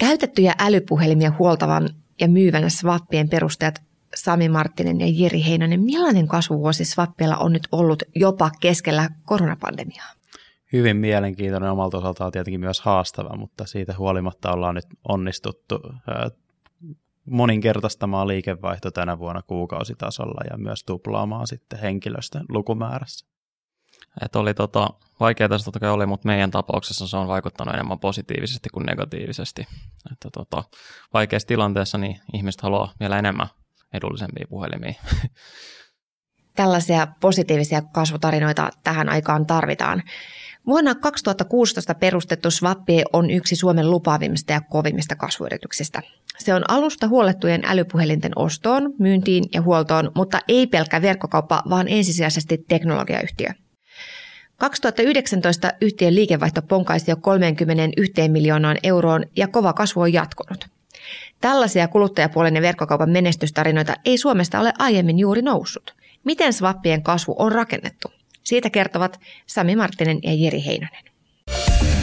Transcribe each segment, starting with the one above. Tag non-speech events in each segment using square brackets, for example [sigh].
Käytettyjä älypuhelimia huoltavan ja myyvän Swappien perustajat Sami Marttinen ja Jiri Heinonen, millainen kasvuvuosi Swappialla on nyt ollut jopa keskellä koronapandemiaa? Hyvin mielenkiintoinen omalta osaltaan tietenkin myös haastava, mutta siitä huolimatta ollaan nyt onnistuttu moninkertaistamaan liikevaihto tänä vuonna kuukausitasolla ja myös tuplaamaan sitten henkilöstön lukumäärässä. Et oli tota, vaikeaa se totta kai oli, mutta meidän tapauksessa se on vaikuttanut enemmän positiivisesti kuin negatiivisesti. Että tota, vaikeassa tilanteessa niin ihmiset haluaa vielä enemmän edullisempia puhelimia. [laughs] Tällaisia positiivisia kasvutarinoita tähän aikaan tarvitaan. Vuonna 2016 perustettu Swappi on yksi Suomen lupaavimmista ja kovimmista kasvuyrityksistä. Se on alusta huolettujen älypuhelinten ostoon, myyntiin ja huoltoon, mutta ei pelkkä verkkokauppa, vaan ensisijaisesti teknologiayhtiö. 2019 yhtiön liikevaihto ponkaisi jo 31 miljoonaan euroon ja kova kasvu on jatkunut. Tällaisia kuluttajapuolen ja verkkokaupan menestystarinoita ei Suomesta ole aiemmin juuri noussut. Miten Swappien kasvu on rakennettu? Siitä kertovat Sami Marttinen ja Jeri Heinonen.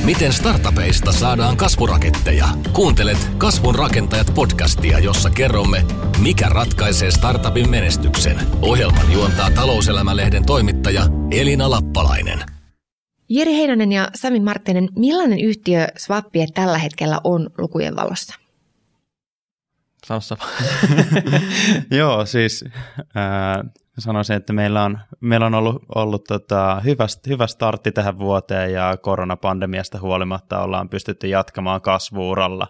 Miten startupeista saadaan kasvuraketteja? Kuuntelet Kasvun rakentajat podcastia, jossa kerromme, mikä ratkaisee startupin menestyksen. Ohjelman juontaa talouselämälehden toimittaja Elina Lappalainen. Jeri Heinonen ja Sami Marttinen, millainen yhtiö Swappie tällä hetkellä on lukujen valossa? Sanossa. [laughs] Joo, siis äh, sanoisin, että meillä on, meillä on ollut, ollut tota, hyvä, hyvä startti tähän vuoteen ja koronapandemiasta huolimatta ollaan pystytty jatkamaan kasvuuralla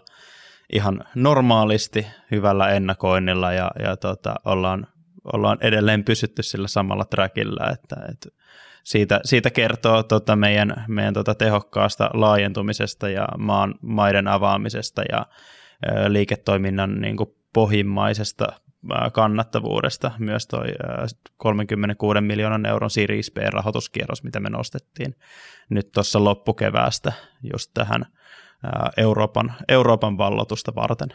ihan normaalisti hyvällä ennakoinnilla ja, ja tota, ollaan, ollaan edelleen pysytty sillä samalla trackillä, että, että siitä, siitä kertoo tota meidän, meidän tota tehokkaasta laajentumisesta ja maan maiden avaamisesta ja ö, liiketoiminnan niin kuin pohjimmaisesta kannattavuudesta myös toi 36 miljoonan euron Series B-rahoituskierros, mitä me nostettiin nyt tuossa loppukeväästä just tähän Euroopan, Euroopan vallotusta varten.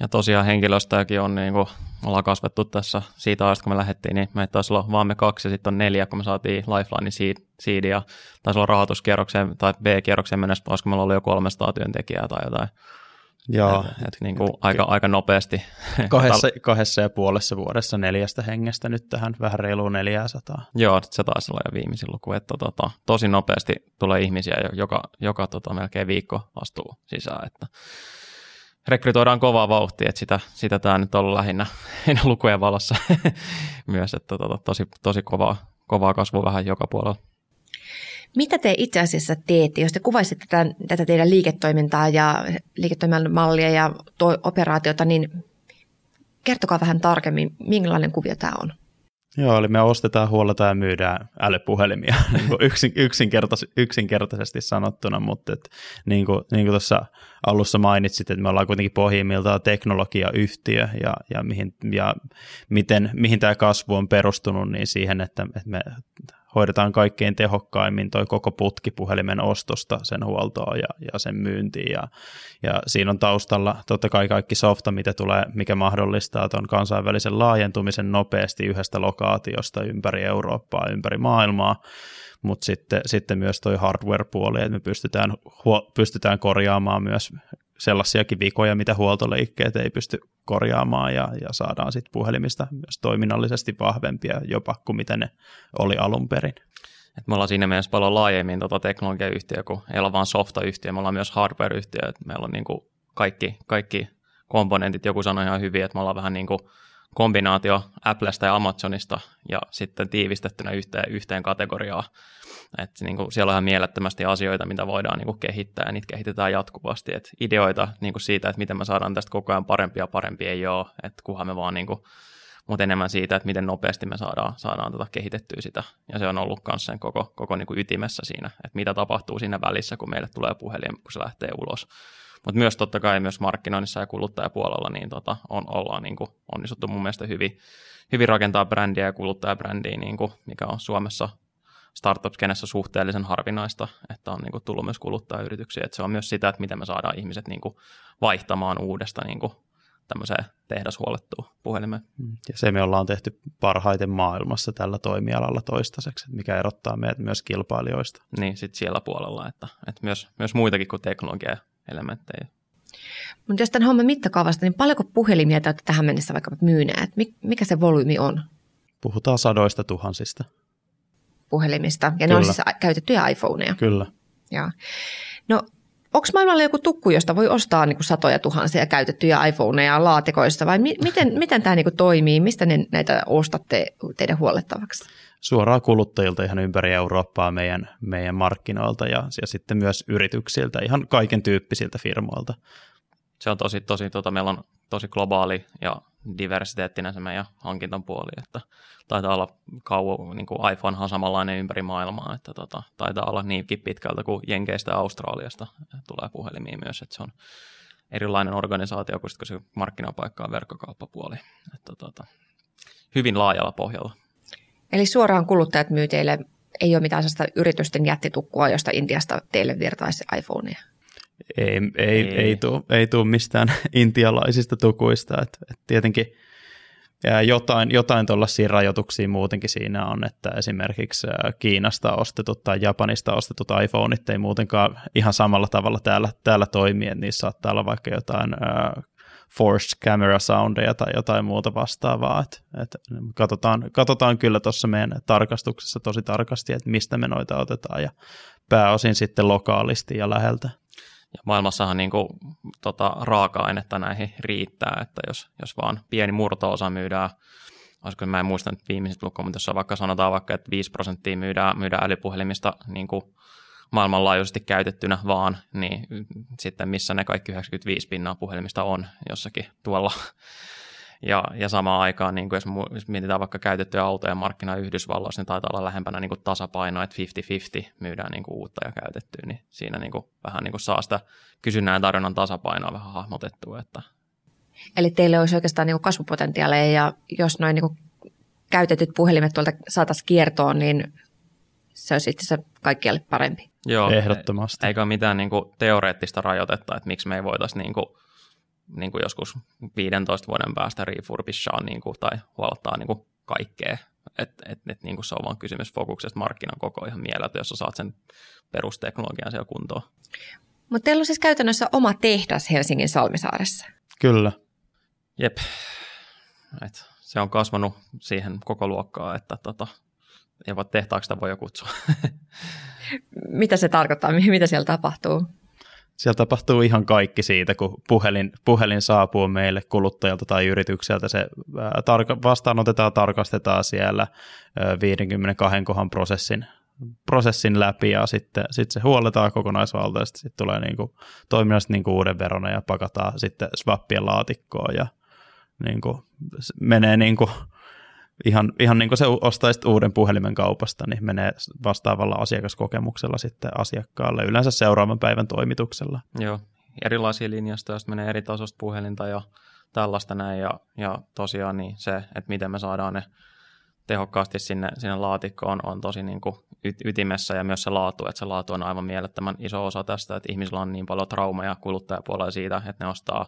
Ja tosiaan henkilöstöäkin on, niin kuin ollaan kasvettu tässä siitä ajasta, kun me lähdettiin, niin meitä taisi olla vaan me kaksi ja sitten on neljä, kun me saatiin Lifeline seed, seed ja taisi olla rahoituskierrokseen tai B-kierrokseen mennessä, olisiko meillä ollut jo 300 työntekijää tai jotain. Joo. Et, et niin kuin aika, aika nopeasti. [laughs] Kahdessa, kahdessa ja puolessa vuodessa neljästä hengestä nyt tähän vähän reiluun 400. Joo, se taisi olla jo viimeisin luku, että tota, tosi nopeasti tulee ihmisiä, joka, joka tota, melkein viikko astuu sisään, että rekrytoidaan kovaa vauhtia, että sitä, sitä tämä nyt on ollut [laughs] lähinnä lukujen valossa [laughs] myös, että tota, tosi, tosi kovaa, kovaa kasvua vähän joka puolella. Mitä te itse asiassa teette, jos te kuvaisitte tätä, tätä teidän liiketoimintaa ja liiketoiminnan mallia ja to, operaatiota, niin kertokaa vähän tarkemmin, minkälainen kuvio tämä on. Joo, eli me ostetaan, huolletaan ja myydään älypuhelimia [laughs] niin yksin, yksinkertais, yksinkertaisesti sanottuna, mutta et, niin kuin, niin kuin tuossa alussa mainitsit, että me ollaan kuitenkin pohjimmiltaan teknologiayhtiö ja, ja, mihin, ja miten, mihin tämä kasvu on perustunut, niin siihen, että, että me hoidetaan kaikkein tehokkaimmin toi koko putki puhelimen ostosta, sen huoltoa ja, ja sen myyntiä. Ja, ja siinä on taustalla totta kai kaikki softa, mitä tulee, mikä mahdollistaa tuon kansainvälisen laajentumisen nopeasti yhdestä lokaatiosta ympäri Eurooppaa, ympäri maailmaa, mutta sitten, sitten myös toi hardware-puoli, että me pystytään, pystytään korjaamaan myös sellaisiakin vikoja, mitä huoltoliikkeet ei pysty korjaamaan ja, ja saadaan sitten puhelimista myös toiminnallisesti vahvempia jopa kuin mitä ne oli alun perin. Et me ollaan siinä mielessä paljon laajemmin tota teknologiayhtiö kuin ei ole vain softayhtiö, me ollaan myös hardware-yhtiö, että meillä on niin kuin kaikki, kaikki komponentit, joku sanoi ihan hyvin, että me ollaan vähän niin kuin kombinaatio Applesta ja Amazonista ja sitten tiivistettynä yhteen, yhteen kategoriaan. Et niin kuin siellä on ihan mielettömästi asioita, mitä voidaan niin kuin kehittää ja niitä kehitetään jatkuvasti. Et ideoita niin kuin siitä, että miten me saadaan tästä koko ajan parempia ja parempia ei ole, että kunhan me vaan niin kuin, mutta enemmän siitä, että miten nopeasti me saadaan, saadaan tota kehitettyä sitä. Ja se on ollut myös sen koko, koko niin kuin ytimessä siinä, että mitä tapahtuu siinä välissä, kun meille tulee puhelin, kun se lähtee ulos. Mutta myös totta kai myös markkinoinnissa ja kuluttajapuolella niin tota, on, ollaan niin kuin onnistuttu mun mielestä hyvin, hyvin rakentaa brändiä ja kuluttajabrändiä, niin kuin, mikä on Suomessa startup-skenessä suhteellisen harvinaista, että on niin kuin, tullut myös kuluttajayrityksiä. Että se on myös sitä, että miten me saadaan ihmiset niin kuin, vaihtamaan uudesta niin kuin, tämmöiseen tehdashuolettuun puhelimeen. Mm. Ja se me ollaan tehty parhaiten maailmassa tällä toimialalla toistaiseksi, mikä erottaa meidät myös kilpailijoista. Niin, sitten siellä puolella, että, että myös, myös muitakin kuin teknologia elementtejä. Mutta jos tämän homman mittakaavasta, niin paljonko puhelimia te olette tähän mennessä vaikka myyneet? Mikä se volyymi on Puhutaan sadoista tuhansista. Puhelimista? Ja ne on Kyllä. siis käytettyjä iPhoneja. Kyllä. Joo. No, onko maailmalla joku tukku, josta voi ostaa niin kuin satoja tuhansia käytettyjä iPhoneja laatikoista, vai mi- miten, [laughs] miten tämä niin kuin toimii? Mistä ne, näitä ostatte teidän huollettavaksi? Suoraan kuluttajilta ihan ympäri Eurooppaa meidän, meidän markkinoilta ja, ja sitten myös yrityksiltä, ihan kaiken tyyppisiltä firmoilta. Se on tosi, tosi tota, meillä on tosi globaali ja diversiteettinen se meidän hankintan puoli, että taitaa olla kauan, niin kuin iPhonehan on samanlainen ympäri maailmaa, että tota, taitaa olla niinkin pitkältä kuin Jenkeistä ja Australiasta tulee puhelimia myös, että se on erilainen organisaatio, koska se markkinapaikka on verkkokauppapuoli, että tota, hyvin laajalla pohjalla. Eli suoraan kuluttajat myy teille, ei ole mitään sellaista yritysten jättitukkua, josta Intiasta teille virtaisi iPhoneja. Ei, ei, Ei. ei. tule ei mistään [laughs] intialaisista tukuista. Et, et tietenkin ja jotain, jotain tuollaisia rajoituksia muutenkin siinä on, että esimerkiksi Kiinasta ostetut tai Japanista ostetut iPhoneit ei muutenkaan ihan samalla tavalla täällä, täällä toimi, että niissä saattaa olla vaikka jotain ää, forced camera soundeja tai jotain muuta vastaavaa. Et, et katsotaan, katsotaan kyllä tuossa meidän tarkastuksessa tosi tarkasti, että mistä me noita otetaan ja pääosin sitten lokaalisti ja läheltä. Ja maailmassahan niin kuin, tota, raaka-ainetta näihin riittää, että jos, jos vaan pieni murto-osa myydään, olisiko mä en muista nyt viimeiset lukua, mutta jos vaikka sanotaan vaikka, että 5 prosenttia myydään, myydään älypuhelimista niin kuin maailmanlaajuisesti käytettynä vaan, niin sitten missä ne kaikki 95 pinnaa puhelimista on jossakin tuolla. Ja, ja samaan aikaan, niin kuin jos, mu- jos mietitään vaikka käytettyjä autoja markkina Yhdysvalloissa, niin taitaa olla lähempänä niin kuin tasapainoa, että 50-50 myydään niin kuin uutta ja käytettyä, niin siinä niin kuin, vähän niin kuin saa sitä kysynnän ja tarjonnan tasapainoa vähän hahmotettua. Että, Eli teille olisi oikeastaan niin kuin kasvupotentiaalia ja jos noin niin kuin käytetyt puhelimet tuolta saataisiin kiertoon, niin se olisi itse asiassa kaikkialle parempi. joo, Ehdottomasti. Eikä ole mitään niin kuin teoreettista rajoitetta, että miksi me ei voitaisiin niin kuin, niin kuin joskus 15 vuoden päästä refurbishaa niin kuin, tai huoltaa niin kuin kaikkea. Että et, et, niin kuin se on vaan kysymys fokuksesta markkinan koko ihan mieleltä, jos sä saat sen perusteknologian siellä kuntoon. Mutta teillä on siis käytännössä oma tehdas Helsingin Salmisaaressa. Kyllä. Jep. Et se on kasvanut siihen koko luokkaan, että tota, ei vaan tehtaaksi sitä voi jo kutsua. [laughs] Mitä se tarkoittaa? Mitä siellä tapahtuu? Siellä tapahtuu ihan kaikki siitä, kun puhelin, puhelin saapuu meille kuluttajalta tai yritykseltä. Se tarka, vastaanotetaan, tarkastetaan siellä ää, 52 kohan prosessin, prosessin läpi ja sitten, sitten se huolletaan kokonaisvaltaisesti. Sitten tulee niin kuin, toiminnasta niin kuin uuden verona ja pakataan sitten swappien laatikkoon ja niin kuin, menee niin kuin, ihan, ihan niin kuin se ostaisit uuden puhelimen kaupasta, niin menee vastaavalla asiakaskokemuksella sitten asiakkaalle, yleensä seuraavan päivän toimituksella. Joo, erilaisia linjastoja, joista menee eri tasosta puhelinta ja tällaista näin. Ja, ja tosiaan niin se, että miten me saadaan ne tehokkaasti sinne, sinne laatikkoon on tosi niin kuin ytimessä ja myös se laatu, että se laatu on aivan mielettömän iso osa tästä, että ihmisillä on niin paljon traumaja kuluttajapuolella siitä, että ne ostaa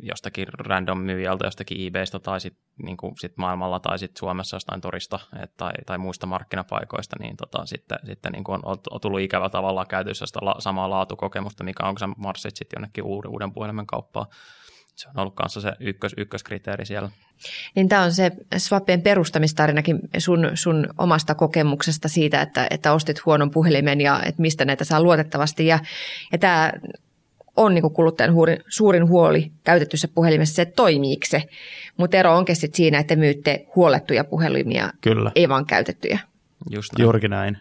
jostakin random myyjältä, jostakin eBaystä tai sitten niin sit maailmalla tai sitten Suomessa jostain torista et, tai, tai muista markkinapaikoista, niin tota, sitten, sitten niin on, on, tullut ikävä tavallaan käytössä sitä la, samaa laatukokemusta, mikä on, kun sä marssit sitten jonnekin uuden, uuden puhelimen kauppaan. Se on ollut kanssa se ykkös, ykköskriteeri siellä. Niin tämä on se swappien perustamistarinakin sun, sun omasta kokemuksesta siitä, että, että ostit huonon puhelimen ja että mistä näitä saa luotettavasti. Ja, ja tämä on niin kuluttajan huurin, suurin huoli käytettyssä puhelimessa se, että toimiiko se. Mutta ero onkin sit siinä, että myytte huolettuja puhelimia, Kyllä, ei vaan käytettyjä. Just näin. juurikin näin.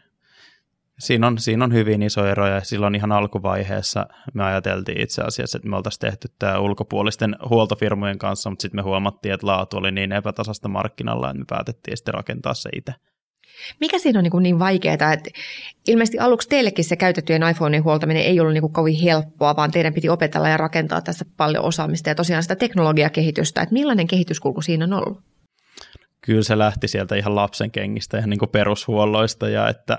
Siinä on, siinä on hyvin iso ero ja silloin ihan alkuvaiheessa me ajateltiin itse asiassa, että me oltaisiin tehty tämä ulkopuolisten huoltofirmojen kanssa, mutta sitten me huomattiin, että laatu oli niin epätasasta markkinalla, että me päätettiin sitten rakentaa se itse. Mikä siinä on niin, niin vaikeaa, että ilmeisesti aluksi teillekin se käytettyjen iPhonein huoltaminen ei ollut niin kovin helppoa, vaan teidän piti opetella ja rakentaa tässä paljon osaamista ja tosiaan sitä teknologiakehitystä, että millainen kehityskulku siinä on ollut? Kyllä se lähti sieltä ihan lapsen kengistä ja niin kuin perushuolloista ja että,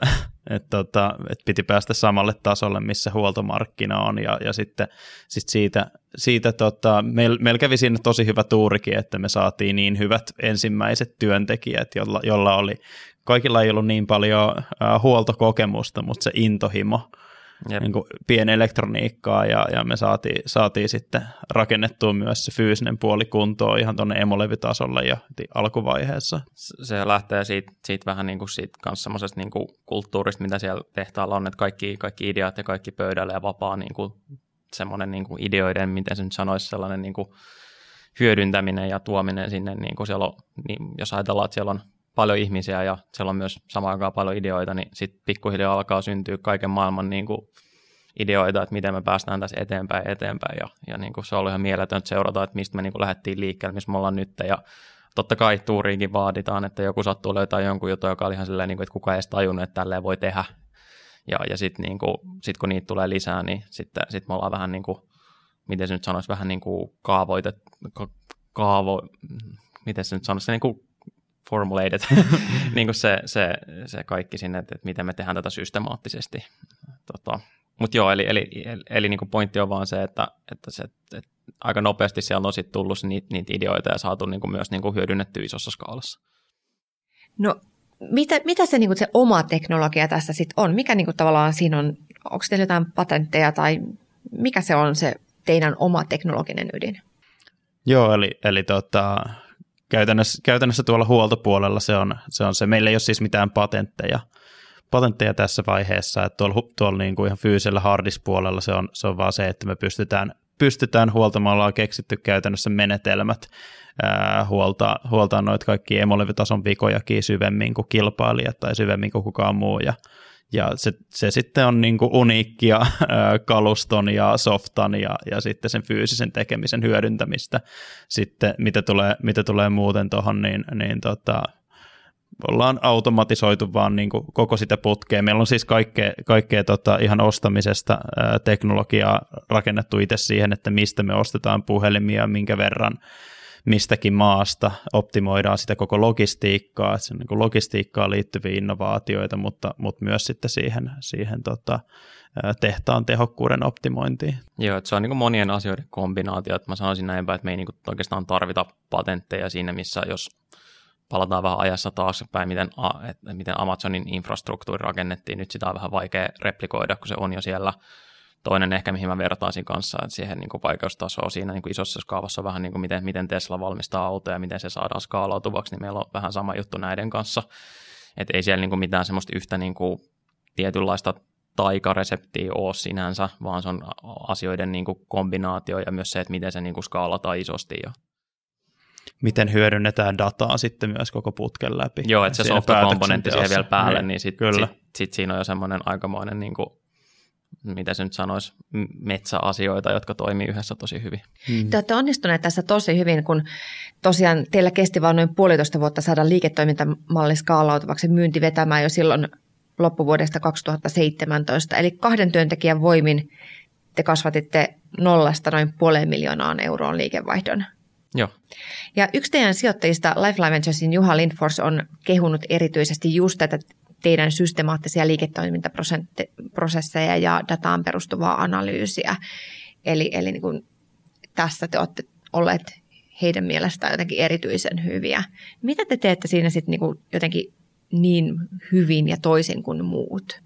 että, tota, että piti päästä samalle tasolle, missä huoltomarkkina on ja, ja sitten sit siitä, siitä tota, meillä meil kävi siinä tosi hyvä tuurikin, että me saatiin niin hyvät ensimmäiset työntekijät, jolla, jolla oli, kaikilla ei ollut niin paljon äh, huoltokokemusta, mutta se intohimo niin kuin pienelektroniikkaa ja, ja me saatiin, saatiin sitten rakennettua myös se fyysinen puoli kuntoon ihan tuonne emolevytasolle ja alkuvaiheessa. Se lähtee siitä, siitä vähän niin kuin siitä kanssa semmoisesta niin kulttuurista, mitä siellä tehtaalla on, että kaikki, kaikki ideat ja kaikki pöydälle ja vapaa niin kuin semmoinen niin kuin ideoiden, miten se nyt sanoisi, sellainen niin kuin hyödyntäminen ja tuominen sinne, niin kuin siellä on, niin jos ajatellaan, että siellä on paljon ihmisiä ja siellä on myös samaan aikaan paljon ideoita, niin sitten pikkuhiljaa alkaa syntyä kaiken maailman niin kuin ideoita, että miten me päästään tässä eteenpäin eteenpäin. Ja, ja niin kuin se on ollut ihan mieletöntä seurata, että mistä me niin kuin lähdettiin liikkeelle, missä me ollaan nyt. Ja totta kai tuuriinkin vaaditaan, että joku sattuu löytää jonkun jutun, joka oli ihan silleen, niin kuin, että kuka ei edes tajunnut, että tälleen voi tehdä. Ja, ja sitten niin sit kun niitä tulee lisää, niin sitten sit me ollaan vähän niin kuin, miten se nyt sanoisi, vähän niin kuin kaavoitet, ka, kaavo, miten se nyt sanoisi, niin kuin formulated, [laughs] [laughs] niin kuin se, se, se kaikki sinne, että, että miten me tehdään tätä systemaattisesti. Tota, Mutta joo, eli, eli, eli, eli niin kuin pointti on vaan se, että, että, se, että aika nopeasti siellä on sitten tullut niitä, niitä ideoita ja saatu niin kuin myös niin kuin hyödynnetty isossa skaalassa. No mitä, mitä se, niin kuin se oma teknologia tässä sitten on? Mikä niin kuin tavallaan siinä on, onko teillä jotain patentteja tai mikä se on se teidän oma teknologinen ydin? Joo, eli, eli tota, käytännössä, käytännössä tuolla huoltopuolella se on, se on se. Meillä ei ole siis mitään patentteja, patentteja tässä vaiheessa, että tuolla, tuolla niin kuin ihan fyysisellä hardispuolella se on, se on vaan se, että me pystytään, pystytään huoltamalla on keksitty käytännössä menetelmät ää, huoltaa, huoltaa noita kaikki emolevytason vikojakin syvemmin kuin kilpailijat tai syvemmin kuin kukaan muu ja ja se, se sitten on niin kuin uniikkia kaluston ja softan ja, ja sitten sen fyysisen tekemisen hyödyntämistä. Sitten mitä tulee, mitä tulee muuten tuohon, niin, niin tota, ollaan automatisoitu vaan niin kuin koko sitä putkea. Meillä on siis kaikkea, kaikkea tota ihan ostamisesta teknologiaa rakennettu itse siihen, että mistä me ostetaan puhelimia, minkä verran mistäkin maasta, optimoidaan sitä koko logistiikkaa, että se on niin logistiikkaan liittyviä innovaatioita, mutta, mutta myös sitten siihen, siihen tota, tehtaan tehokkuuden optimointiin. Joo, että se on niin monien asioiden kombinaatio, että mä sanoisin näinpä, että me ei niin oikeastaan tarvita patentteja siinä, missä jos palataan vähän ajassa taaksepäin, miten, miten Amazonin infrastruktuuri rakennettiin, nyt sitä on vähän vaikea replikoida, kun se on jo siellä toinen ehkä, mihin mä vertaisin kanssa, että siihen niin kuin vaikeustasoa siinä niin kuin isossa skaavassa vähän niin kuin miten, miten Tesla valmistaa autoja ja miten se saadaan skaalautuvaksi, niin meillä on vähän sama juttu näiden kanssa. Että ei siellä niin kuin mitään semmoista yhtä niin kuin tietynlaista taikareseptiä ole sinänsä, vaan se on asioiden niin kuin kombinaatio ja myös se, että miten se niin kuin skaalataan isosti. Ja miten hyödynnetään dataa sitten myös koko putken läpi. Joo, että se softakomponentti siihen vielä päälle, niin, niin sitten sit, sit siinä on jo semmoinen aikamoinen niin kuin mitä se nyt sanoisi, metsäasioita, jotka toimii yhdessä tosi hyvin. Hmm. Te olette onnistuneet tässä tosi hyvin, kun tosiaan teillä kesti vain noin puolitoista vuotta saada liiketoimintamalli skaalautuvaksi myynti vetämään jo silloin loppuvuodesta 2017. Eli kahden työntekijän voimin te kasvatitte nollasta noin puoleen miljoonaan euroon liikevaihdon. Joo. Ja yksi teidän sijoittajista, Lifeline Venturesin Juha Lindfors, on kehunut erityisesti just tätä teidän systemaattisia liiketoimintaprosesseja ja dataan perustuvaa analyysiä. Eli, eli niin kuin tässä te olette olleet heidän mielestään jotenkin erityisen hyviä. Mitä te teette siinä sitten niin jotenkin niin hyvin ja toisin kuin muut?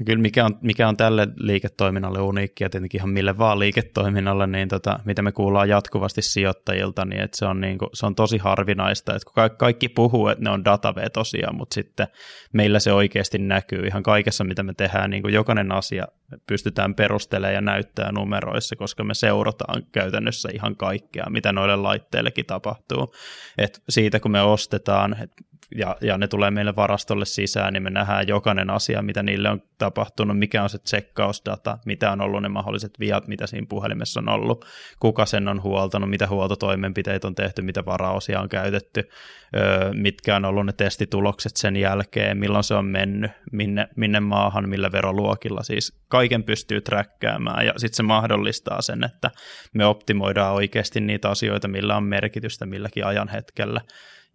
No kyllä mikä on, mikä on tälle liiketoiminnalle uniikki ja tietenkin ihan mille vaan liiketoiminnalle, niin tota, mitä me kuullaan jatkuvasti sijoittajilta, niin että se, on niin se on tosi harvinaista, että kun kaikki puhuu, että ne on datavetosia, mutta sitten meillä se oikeasti näkyy ihan kaikessa, mitä me tehdään, niin jokainen asia pystytään perustelemaan ja näyttää numeroissa, koska me seurataan käytännössä ihan kaikkea, mitä noille laitteillekin tapahtuu. Et siitä kun me ostetaan, et ja, ja ne tulee meille varastolle sisään, niin me nähdään jokainen asia, mitä niille on tapahtunut, mikä on se tsekkausdata, mitä on ollut ne mahdolliset viat, mitä siinä puhelimessa on ollut, kuka sen on huoltanut, mitä huoltotoimenpiteitä on tehty, mitä varaosia on käytetty, mitkä on ollut ne testitulokset sen jälkeen, milloin se on mennyt, minne, minne maahan, millä veroluokilla, siis kaiken pystyy träkkäämään ja sitten se mahdollistaa sen, että me optimoidaan oikeasti niitä asioita, millä on merkitystä milläkin ajan hetkellä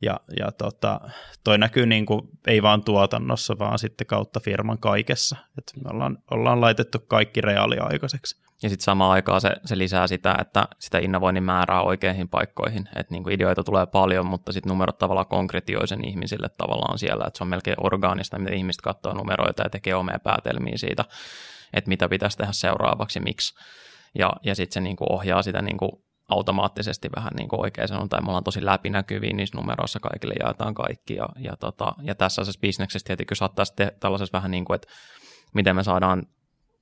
Ja, ja tota, toi näkyy niin kuin, ei vaan tuotannossa, vaan sitten kautta firman kaikessa. Et me ollaan, ollaan laitettu kaikki reaaliaikaiseksi. Ja sitten samaan aikaan se, se lisää sitä, että sitä innovoinnin määrää oikeihin paikkoihin. Että niinku ideoita tulee paljon, mutta sitten numerot tavallaan konkretioi sen ihmisille tavallaan siellä. Että se on melkein orgaanista, miten ihmiset katsoo numeroita ja tekee omia päätelmiä siitä, että mitä pitäisi tehdä seuraavaksi, miksi. Ja, ja sitten se niinku ohjaa sitä niinku automaattisesti vähän niin kuin oikein sanotaan, me ollaan tosi läpinäkyviä niissä numeroissa, kaikille jaetaan kaikki, ja, ja, tota, ja tässä asiassa bisneksessä tietenkin saattaa sitten tällaisessa vähän niin kuin, että miten me saadaan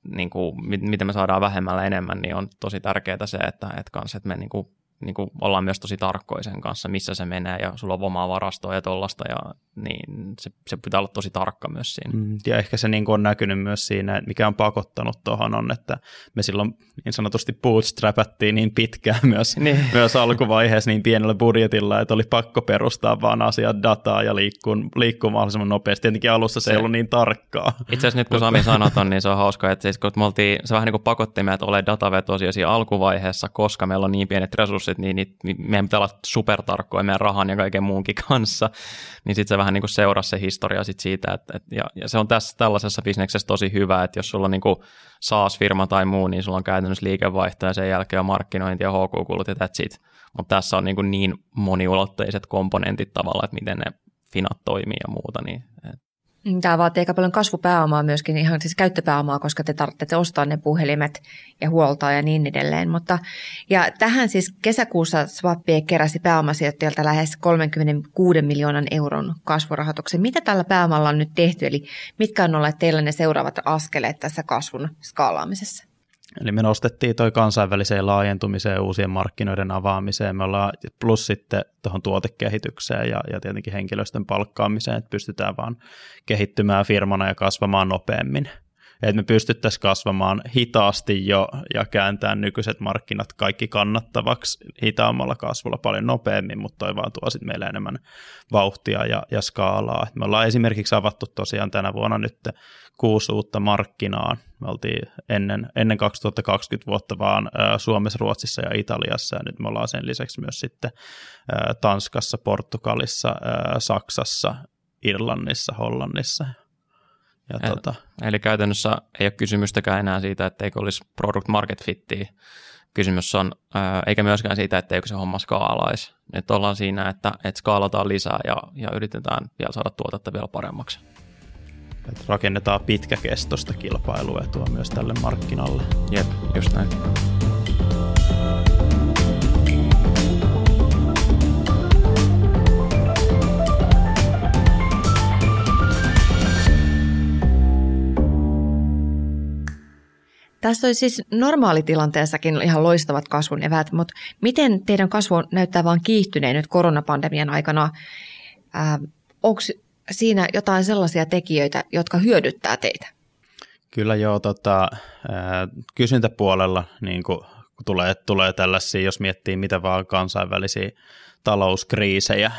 niin kuin, miten me saadaan vähemmällä enemmän, niin on tosi tärkeää se, että, että, kans, että me niin kuin niin kuin ollaan myös tosi tarkkoja sen kanssa, missä se menee ja sulla on omaa varastoa ja tollasta, ja niin se, se pitää olla tosi tarkka myös siinä. Mm, ja ehkä se niin kuin on näkynyt myös siinä, mikä on pakottanut tuohon on, että me silloin niin sanotusti bootstrapattiin niin pitkään [laughs] myös, niin. myös alkuvaiheessa niin pienellä budjetilla, että oli pakko perustaa vaan asiat dataa ja liikkua, liikkua mahdollisimman nopeasti. Tietenkin alussa se, se ei ollut niin tarkkaa. Itse asiassa nyt kun Sami sanotaan, niin se on hauska, että siis kun me oltiin, se vähän niin kuin pakotti meitä ole datavetoisia siinä alkuvaiheessa, koska meillä on niin pienet resurssit, resurssit, niin, niin meidän pitää olla supertarkkoja meidän rahan ja kaiken muunkin kanssa, niin sitten se vähän niin seurasi se historia sit siitä, että, että ja, ja, se on tässä tällaisessa bisneksessä tosi hyvä, että jos sulla on niin SaaS-firma tai muu, niin sulla on käytännössä liikevaihto ja sen jälkeen on markkinointi ja HQ-kulut ja that's it. Mutta tässä on niin, niin moniulotteiset komponentit tavallaan, että miten ne finat toimii ja muuta, niin Mm, Tämä vaatii aika paljon kasvupääomaa myöskin, ihan siis käyttöpääomaa, koska te tarvitsette ostaa ne puhelimet ja huoltaa ja niin edelleen. Mutta, ja tähän siis kesäkuussa Swappie keräsi pääomasijoittajalta lähes 36 miljoonan euron kasvurahoituksen. Mitä tällä pääomalla on nyt tehty, eli mitkä on olleet teillä ne seuraavat askeleet tässä kasvun skaalaamisessa? Eli me nostettiin toi kansainväliseen laajentumiseen, uusien markkinoiden avaamiseen, me ollaan plus sitten tuohon tuotekehitykseen ja, ja tietenkin henkilöstön palkkaamiseen, että pystytään vaan kehittymään firmana ja kasvamaan nopeammin. Että me pystyttäisiin kasvamaan hitaasti jo ja kääntämään nykyiset markkinat kaikki kannattavaksi hitaammalla kasvulla paljon nopeammin, mutta toi vaan tuo sitten meille enemmän vauhtia ja, ja skaalaa. Et me ollaan esimerkiksi avattu tosiaan tänä vuonna nyt kuusi uutta markkinaa. Me oltiin ennen, ennen 2020 vuotta vaan Suomessa, Ruotsissa ja Italiassa, ja nyt me ollaan sen lisäksi myös sitten Tanskassa, Portugalissa, Saksassa, Irlannissa, Hollannissa. Ja eli, tuota, eli käytännössä ei ole kysymystäkään enää siitä, etteikö olisi product market fittiä. Kysymys on, eikä myöskään siitä, etteikö se homma skaalaisi. Nyt ollaan siinä, että, että skaalataan lisää ja, ja yritetään vielä saada tuotetta vielä paremmaksi. Että rakennetaan pitkäkestoista kilpailuetua myös tälle markkinalle. Jep, just näin. Tässä olisi siis normaalitilanteessakin ihan loistavat kasvun eväät, mutta miten teidän kasvu näyttää vaan kiihtyneen nyt koronapandemian aikana? Äh, Onko siinä jotain sellaisia tekijöitä, jotka hyödyttää teitä? Kyllä joo, tota, kysyntäpuolella niin kuin, tulee, tulee tällaisia, jos miettii mitä vaan kansainvälisiä talouskriisejä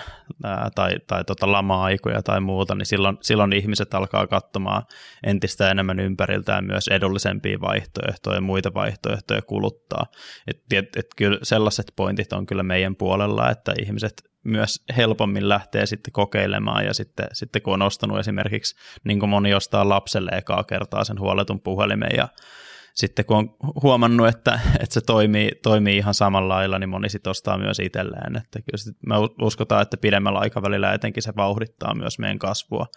ää, tai, tai tota lama-aikoja tai muuta, niin silloin, silloin ihmiset alkaa katsomaan entistä enemmän ympäriltään myös edullisempia vaihtoehtoja ja muita vaihtoehtoja kuluttaa. Et, et, et kyllä sellaiset pointit on kyllä meidän puolella, että ihmiset myös helpommin lähtee sitten kokeilemaan ja sitten, sitten kun on ostanut esimerkiksi, niin kuin moni ostaa lapselle ekaa kertaa sen huoletun puhelimen ja sitten kun on huomannut, että, että se toimii, toimii ihan samalla lailla, niin moni sitten ostaa myös itselleen. Että kyllä sit me uskotaan, että pidemmällä aikavälillä etenkin se vauhdittaa myös meidän kasvua,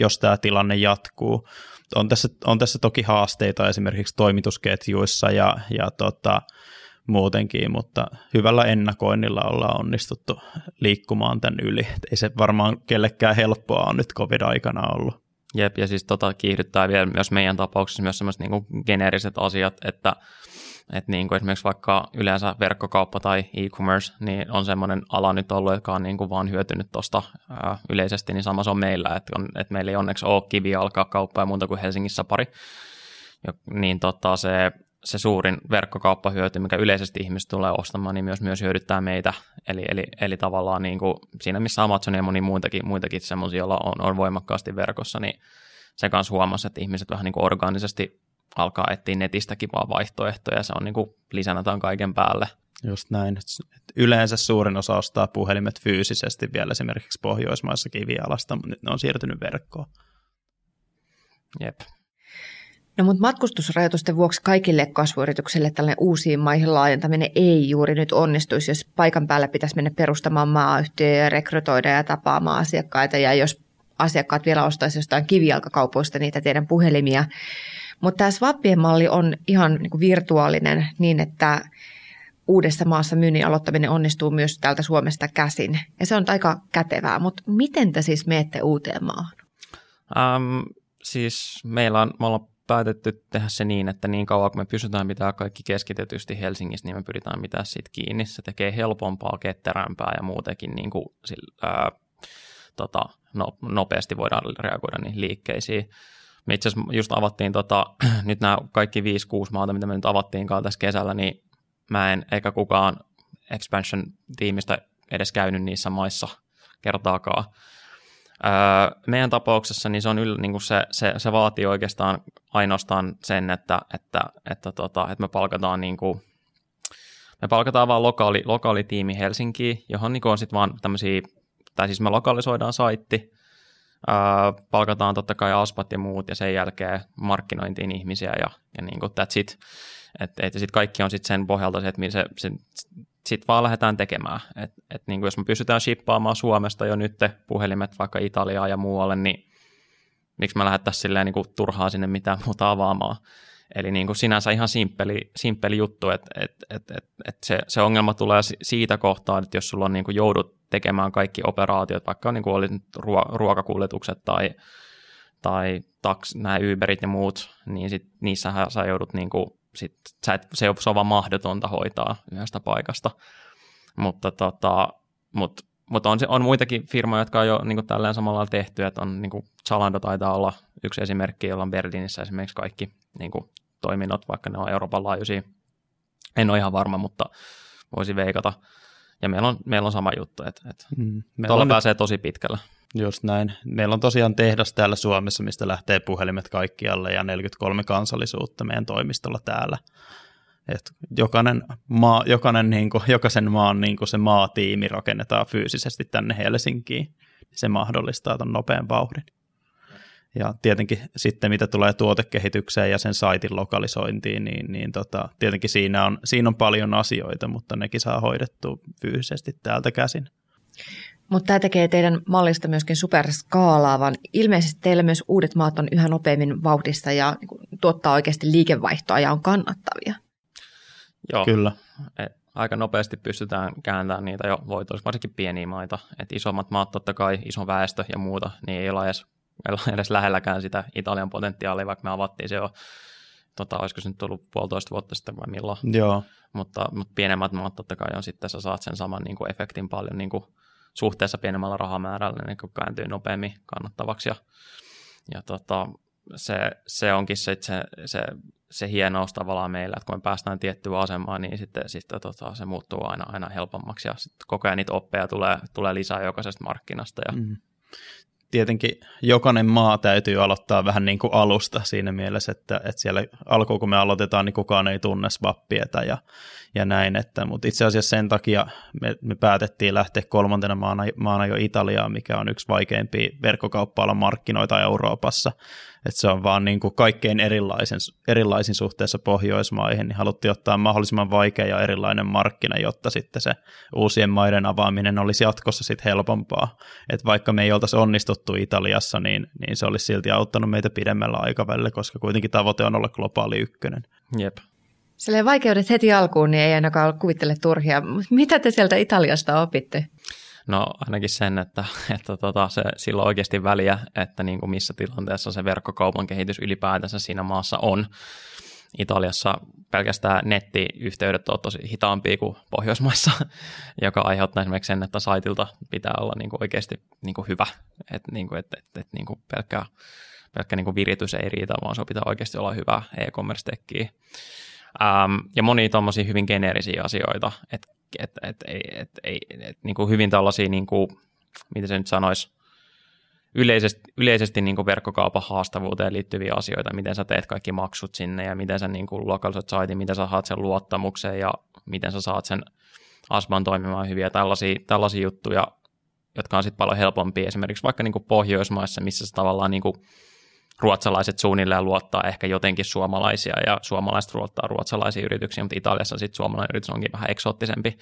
jos tämä tilanne jatkuu. On tässä, on tässä toki haasteita esimerkiksi toimitusketjuissa ja, ja tota, muutenkin, mutta hyvällä ennakoinnilla ollaan onnistuttu liikkumaan tämän yli. ei se varmaan kellekään helppoa on nyt covid-aikana ollut. Jep, ja siis tota kiihdyttää vielä myös meidän tapauksessa myös sellaiset niin geneeriset asiat, että että niin kuin esimerkiksi vaikka yleensä verkkokauppa tai e-commerce, niin on semmoinen ala nyt ollut, joka on niin kuin vaan hyötynyt tuosta yleisesti, niin sama se on meillä, että, on, että meillä ei onneksi ole kivi alkaa kauppaa muuta kuin Helsingissä pari. Ja, niin tota, se se suurin verkkokauppahyöty, mikä yleisesti ihmiset tulee ostamaan, niin myös, myös hyödyttää meitä. Eli, eli, eli tavallaan niin kuin siinä, missä Amazon ja moni muitakin, muitakin semmoisia, joilla on, on voimakkaasti verkossa, niin se kanssa huomasi, että ihmiset vähän niin kuin orgaanisesti alkaa etsiä netistäkin vaan vaihtoehtoja, se on niin kuin lisänä tämän kaiken päälle. Just näin. Yleensä suurin osa ostaa puhelimet fyysisesti vielä esimerkiksi Pohjoismaissa kivialasta, mutta nyt ne on siirtynyt verkkoon. Jep. No mutta matkustusrajoitusten vuoksi kaikille kasvuyrityksille tällainen uusiin maihin laajentaminen ei juuri nyt onnistuisi, jos paikan päällä pitäisi mennä perustamaan maayhtiöjä ja rekrytoida ja tapaamaan asiakkaita ja jos asiakkaat vielä ostaisi jostain kivijalkakaupoista niitä teidän puhelimia. Mutta tämä swappien malli on ihan niin kuin virtuaalinen niin, että uudessa maassa myynnin aloittaminen onnistuu myös täältä Suomesta käsin. Ja se on aika kätevää, mutta miten te siis menette uuteen maahan? Um, siis meillä on, me ollaan päätetty tehdä se niin, että niin kauan kun me pysytään pitää kaikki keskitetysti Helsingissä, niin me pyritään pitää siitä kiinni. Se tekee helpompaa, ketterämpää ja muutenkin niin kuin, ää, tota, no, nopeasti voidaan reagoida niihin liikkeisiin. Me itse asiassa just avattiin, tota, [clears throat] nyt nämä kaikki 5-6 maata, mitä me nyt avattiinkaan tässä kesällä, niin mä en eikä kukaan expansion-tiimistä edes käynyt niissä maissa kertaakaan. Meidän tapauksessa niin se, on yl, niin kuin se, se, se, vaatii oikeastaan ainoastaan sen, että, että, että, tota, että me palkataan niin kuin, me palkataan vaan lokaali, tiimi Helsinkiin, johon niin on sitten vaan tämmöisiä, tai siis me lokalisoidaan saitti, öö, palkataan totta kai aspat ja muut, ja sen jälkeen markkinointiin ihmisiä, ja, ja niin kuin that's it. Että et, sitten kaikki on sitten sen pohjalta se, että se, se sitten vaan lähdetään tekemään. Et, et niin kuin jos me pystytään shippaamaan Suomesta jo nyt puhelimet vaikka Italiaan ja muualle, niin miksi me lähdettäisiin silleen niin kuin turhaa sinne mitään muuta avaamaan. Eli niin kuin sinänsä ihan simppeli, simppeli juttu, että et, et, et, et se, se ongelma tulee siitä kohtaa, että jos sulla on niin kuin joudut tekemään kaikki operaatiot, vaikka niin kuin oli ruokakuljetukset tai, tai taks, nämä Uberit ja muut, niin sit niissähän sä joudut niin kuin sit, sä et, se, on, se on vaan mahdotonta hoitaa yhdestä paikasta. Mutta tota, mut, mutta on, on muitakin firmoja, jotka on jo niin tälleen samalla tehty, että on niin kuin Zalando taitaa olla yksi esimerkki, jolla on Berliinissä esimerkiksi kaikki niin kuin toiminnot, vaikka ne on Euroopan laajuisia. En ole ihan varma, mutta voisi veikata. Ja meillä on, meillä on sama juttu, että, että mm. tuolla pääsee nyt... tosi pitkällä. Just näin. Meillä on tosiaan tehdas täällä Suomessa, mistä lähtee puhelimet kaikkialle ja 43 kansallisuutta meidän toimistolla täällä. Et jokainen maa, jokainen, niin kuin, jokaisen maan niin kuin se maatiimi rakennetaan fyysisesti tänne Helsinkiin. Se mahdollistaa tuon nopean vauhdin. Ja tietenkin sitten mitä tulee tuotekehitykseen ja sen saitin lokalisointiin, niin, niin tota, tietenkin siinä on, siinä on paljon asioita, mutta nekin saa hoidettua fyysisesti täältä käsin. Mutta tämä tekee teidän mallista myöskin superskaalaavan. Ilmeisesti teillä myös uudet maat on yhä nopeammin vauhdissa ja niin tuottaa oikeasti liikevaihtoa ja on kannattavia. Joo, Kyllä. Et aika nopeasti pystytään kääntämään niitä jo voitoiksi, varsinkin pieniä maita. Et isommat maat totta kai, iso väestö ja muuta, niin ei ole edes, ei ole edes lähelläkään sitä Italian potentiaalia, vaikka me avattiin se jo, tota, olisiko se nyt tullut puolitoista vuotta sitten vai milloin. Joo. Mutta, mutta pienemmät maat totta kai on sitten, sä saat sen saman niin kuin efektin paljon niin kuin suhteessa pienemmällä rahamäärällä niin kääntyy nopeammin kannattavaksi. Ja, ja tota, se, se onkin se, se, se, se hienous tavallaan meillä, että kun me päästään tiettyyn asemaan, niin sitten, sitten tota, se muuttuu aina, aina helpommaksi ja sitten koko ajan niitä oppeja tulee, tulee lisää jokaisesta markkinasta. Ja, mm tietenkin jokainen maa täytyy aloittaa vähän niin kuin alusta siinä mielessä, että, että siellä alkuun kun me aloitetaan, niin kukaan ei tunne Swappieta ja, ja näin, että, mutta itse asiassa sen takia me, me päätettiin lähteä kolmantena maana, maana jo Italiaan, mikä on yksi vaikeimpia verkkokauppa markkinoita Euroopassa, että se on vaan niin kuin kaikkein erilaisen, erilaisin suhteessa Pohjoismaihin, niin haluttiin ottaa mahdollisimman vaikea ja erilainen markkina, jotta sitten se uusien maiden avaaminen olisi jatkossa sitten helpompaa. Että vaikka me ei oltaisi onnistuttu Italiassa, niin, niin se olisi silti auttanut meitä pidemmällä aikavälillä, koska kuitenkin tavoite on olla globaali ykkönen. Jep. Silleen vaikeudet heti alkuun, niin ei ainakaan kuvittele turhia. Mitä te sieltä Italiasta opitte? No ainakin sen, että, että tota, se, sillä on oikeasti väliä, että niin kuin missä tilanteessa se verkkokaupan kehitys ylipäätänsä siinä maassa on. Italiassa pelkästään nettiyhteydet on tosi hitaampia kuin Pohjoismaissa, [laughs] joka aiheuttaa esimerkiksi sen, että saitilta pitää olla niin kuin oikeasti niin kuin hyvä, että niin et, et, et, niin pelkkä, pelkkä niin kuin viritys ei riitä, vaan se pitää oikeasti olla hyvä e-commerce-tekkiä. Ähm, ja monia tuommoisia hyvin geneerisiä asioita, että et, et, et, et, et, et, niin hyvin tällaisia, niin kuin, miten se nyt sanoisi, yleisesti, yleisesti niin kuin verkkokaupan haastavuuteen liittyviä asioita, miten sä teet kaikki maksut sinne ja miten sä niin kuin lokalisoit saitin, miten sä haat sen luottamuksen ja miten sä saat sen asman toimimaan hyvin ja tällaisia, tällaisia juttuja, jotka on sitten paljon helpompia esimerkiksi vaikka niin kuin Pohjoismaissa, missä se tavallaan niin kuin ruotsalaiset suunnilleen luottaa ehkä jotenkin suomalaisia ja suomalaiset luottaa ruotsalaisia yrityksiä, mutta Italiassa sitten suomalainen yritys onkin vähän eksoottisempi.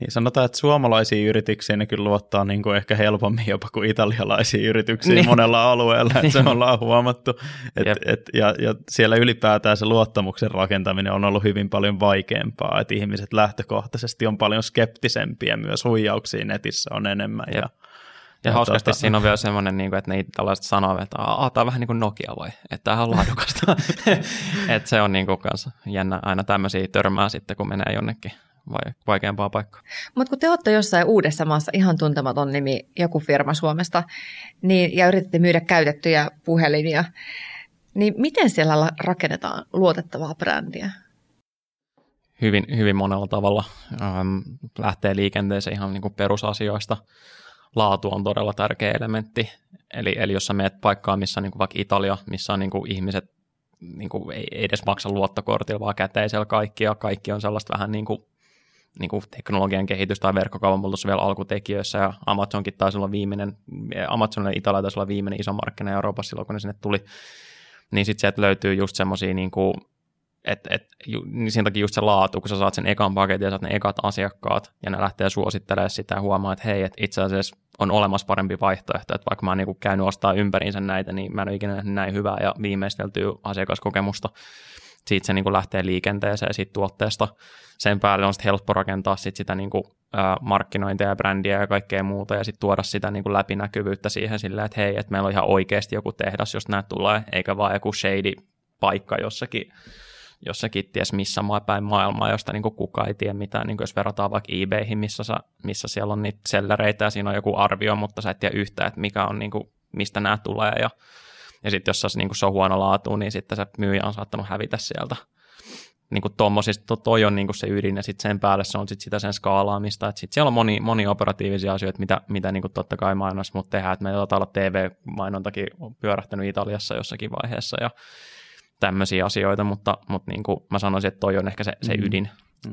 Niin sanotaan, että suomalaisia yrityksiä ne kyllä luottaa niin kuin ehkä helpommin jopa kuin italialaisia yrityksiä niin. monella alueella, että niin. se ollaan huomattu. Et, et, ja, ja siellä ylipäätään se luottamuksen rakentaminen on ollut hyvin paljon vaikeampaa, että ihmiset lähtökohtaisesti on paljon skeptisempiä, myös huijauksia netissä on enemmän. Jep. Ja, ja, ja hauskasti tota... siinä on vielä semmoinen, niin kuin, että ne tällaiset sanoo, että tämä on vähän niin kuin Nokia vai, että tämä on laadukasta. [laughs] [laughs] että se on niin kuin kanssa jännä aina tämmöisiä törmää sitten, kun menee jonnekin vai, vaikeampaa paikkaa. Mutta kun te olette jossain uudessa maassa, ihan tuntematon nimi, joku firma Suomesta, niin, ja yritätte myydä käytettyjä puhelimia, niin miten siellä rakennetaan luotettavaa brändiä? Hyvin, hyvin monella tavalla. Ähm, lähtee liikenteeseen ihan niin kuin perusasioista. Laatu on todella tärkeä elementti. Eli, eli jos sä meet paikkaan, missä on niin kuin vaikka Italia, missä on niin kuin ihmiset niin kuin ei edes maksa luottokortilla, vaan käteisellä kaikki, ja kaikki on sellaista vähän niin kuin niin kuin teknologian kehitys tai verkkokaupan muutos vielä alkutekijöissä ja Amazonkin taisi olla viimeinen, Amazonille Italia taisi olla viimeinen iso markkina Euroopassa silloin, kun ne sinne tuli, niin sitten sieltä löytyy just semmoisia niin kuin et, et, ju, niin sen takia just se laatu, kun sä saat sen ekan paketin ja saat ne ekat asiakkaat, ja ne lähtee suosittelemaan sitä ja huomaa, että hei, että itse asiassa on olemassa parempi vaihtoehto, että vaikka mä oon niin käynyt ostaa ympäriinsä näitä, niin mä en ole ikinä näin hyvää ja viimeisteltyä asiakaskokemusta, siitä se niin kuin lähtee liikenteeseen siitä tuotteesta. Sen päälle on sitten helppo rakentaa sit sitä niin kuin, ä, markkinointia ja brändiä ja kaikkea muuta ja sitten tuoda sitä niin kuin läpinäkyvyyttä siihen silleen, että hei, että meillä on ihan oikeasti joku tehdas, jos nämä tulee, eikä vaan joku shady paikka jossakin jossakin ties missä päin maailmaa, josta niin kukaan ei tiedä mitään, niin jos verrataan vaikka eBayhin, missä, sä, missä siellä on niitä sellereitä ja siinä on joku arvio, mutta sä et tiedä yhtään, että mikä on, niin kuin, mistä nämä tulee ja ja sitten jos se, niin se on huono laatu, niin sitten se myyjä on saattanut hävitä sieltä. Niin kuin tommosista, toi on niin kuin se ydin, ja sitten sen päälle se on sit sitä sen skaalaamista. Että sitten siellä on moni, moni operatiivisia asioita, mitä, mitä niin kuin totta kai mainos, mutta tehdään. Että meillä taitaa olla TV-mainontakin pyörähtänyt Italiassa jossakin vaiheessa, ja tämmöisiä asioita, mutta, mutta niin kuin mä sanoisin, että toi on ehkä se, se mm. ydin.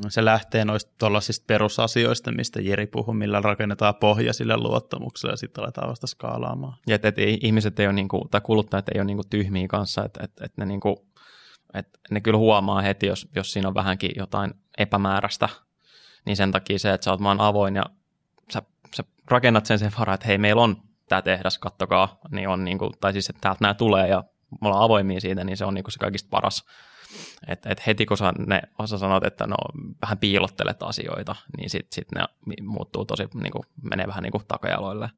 Se lähtee noista tuollaisista perusasioista, mistä Jeri puhui, millä rakennetaan pohja sille luottamukselle ja sitten aletaan vasta skaalaamaan. Ja että et, ihmiset ei ole, niinku, tai kuluttajat ei ole niinku tyhmiä kanssa, että et, et ne, niinku, et ne kyllä huomaa heti, jos, jos siinä on vähänkin jotain epämääräistä, niin sen takia se, että sä oot vaan avoin ja sä, sä rakennat sen sen varaa, että hei, meillä on tämä tehdas, kattokaa, niin on niinku, tai siis, että täältä nämä tulee ja me ollaan avoimia siitä, niin se on niinku se kaikista paras et, et heti kun sä, ne, sä sanot, että no vähän piilottelet asioita, niin sitten sit ne muuttuu tosi, niin kuin, menee vähän niin kuin takajaloille.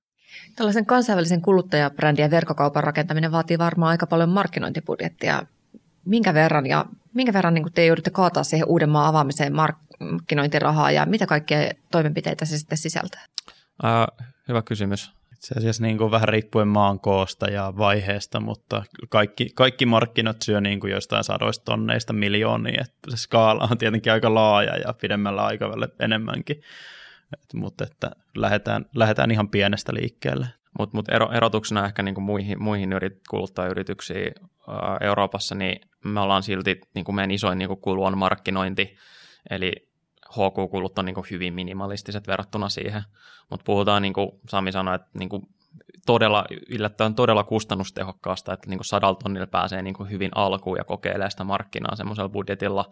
Tällaisen kansainvälisen kuluttajabrändin ja verkkokaupan rakentaminen vaatii varmaan aika paljon markkinointibudjettia. Minkä verran ja minkä verran niin te joudutte kaataa siihen uuden maan avaamiseen markkinointirahaa ja mitä kaikkea toimenpiteitä se sitten sisältää? Äh, hyvä kysymys itse asiassa niin kuin vähän riippuen maan koosta ja vaiheesta, mutta kaikki, kaikki markkinat syö niin kuin jostain sadoista tonneista miljoonia, että se skaala on tietenkin aika laaja ja pidemmällä aikavälillä enemmänkin, et, mutta että lähdetään, lähdetään ihan pienestä liikkeelle. Mutta mut ero, erotuksena ehkä niinku muihin, muihin yrit, kuluttajayrityksiin ää, Euroopassa, niin me ollaan silti, niin kuin meidän isoin niin kulu on markkinointi, eli HQ-kulut on niin kuin hyvin minimalistiset verrattuna siihen, mutta puhutaan, niin kuin Sami sanoi, että niin kuin todella, yllättäen todella kustannustehokkaasta, että niin kuin sadalla tonnilla pääsee niin kuin hyvin alkuun ja kokeilee sitä markkinaa semmoisella budjetilla,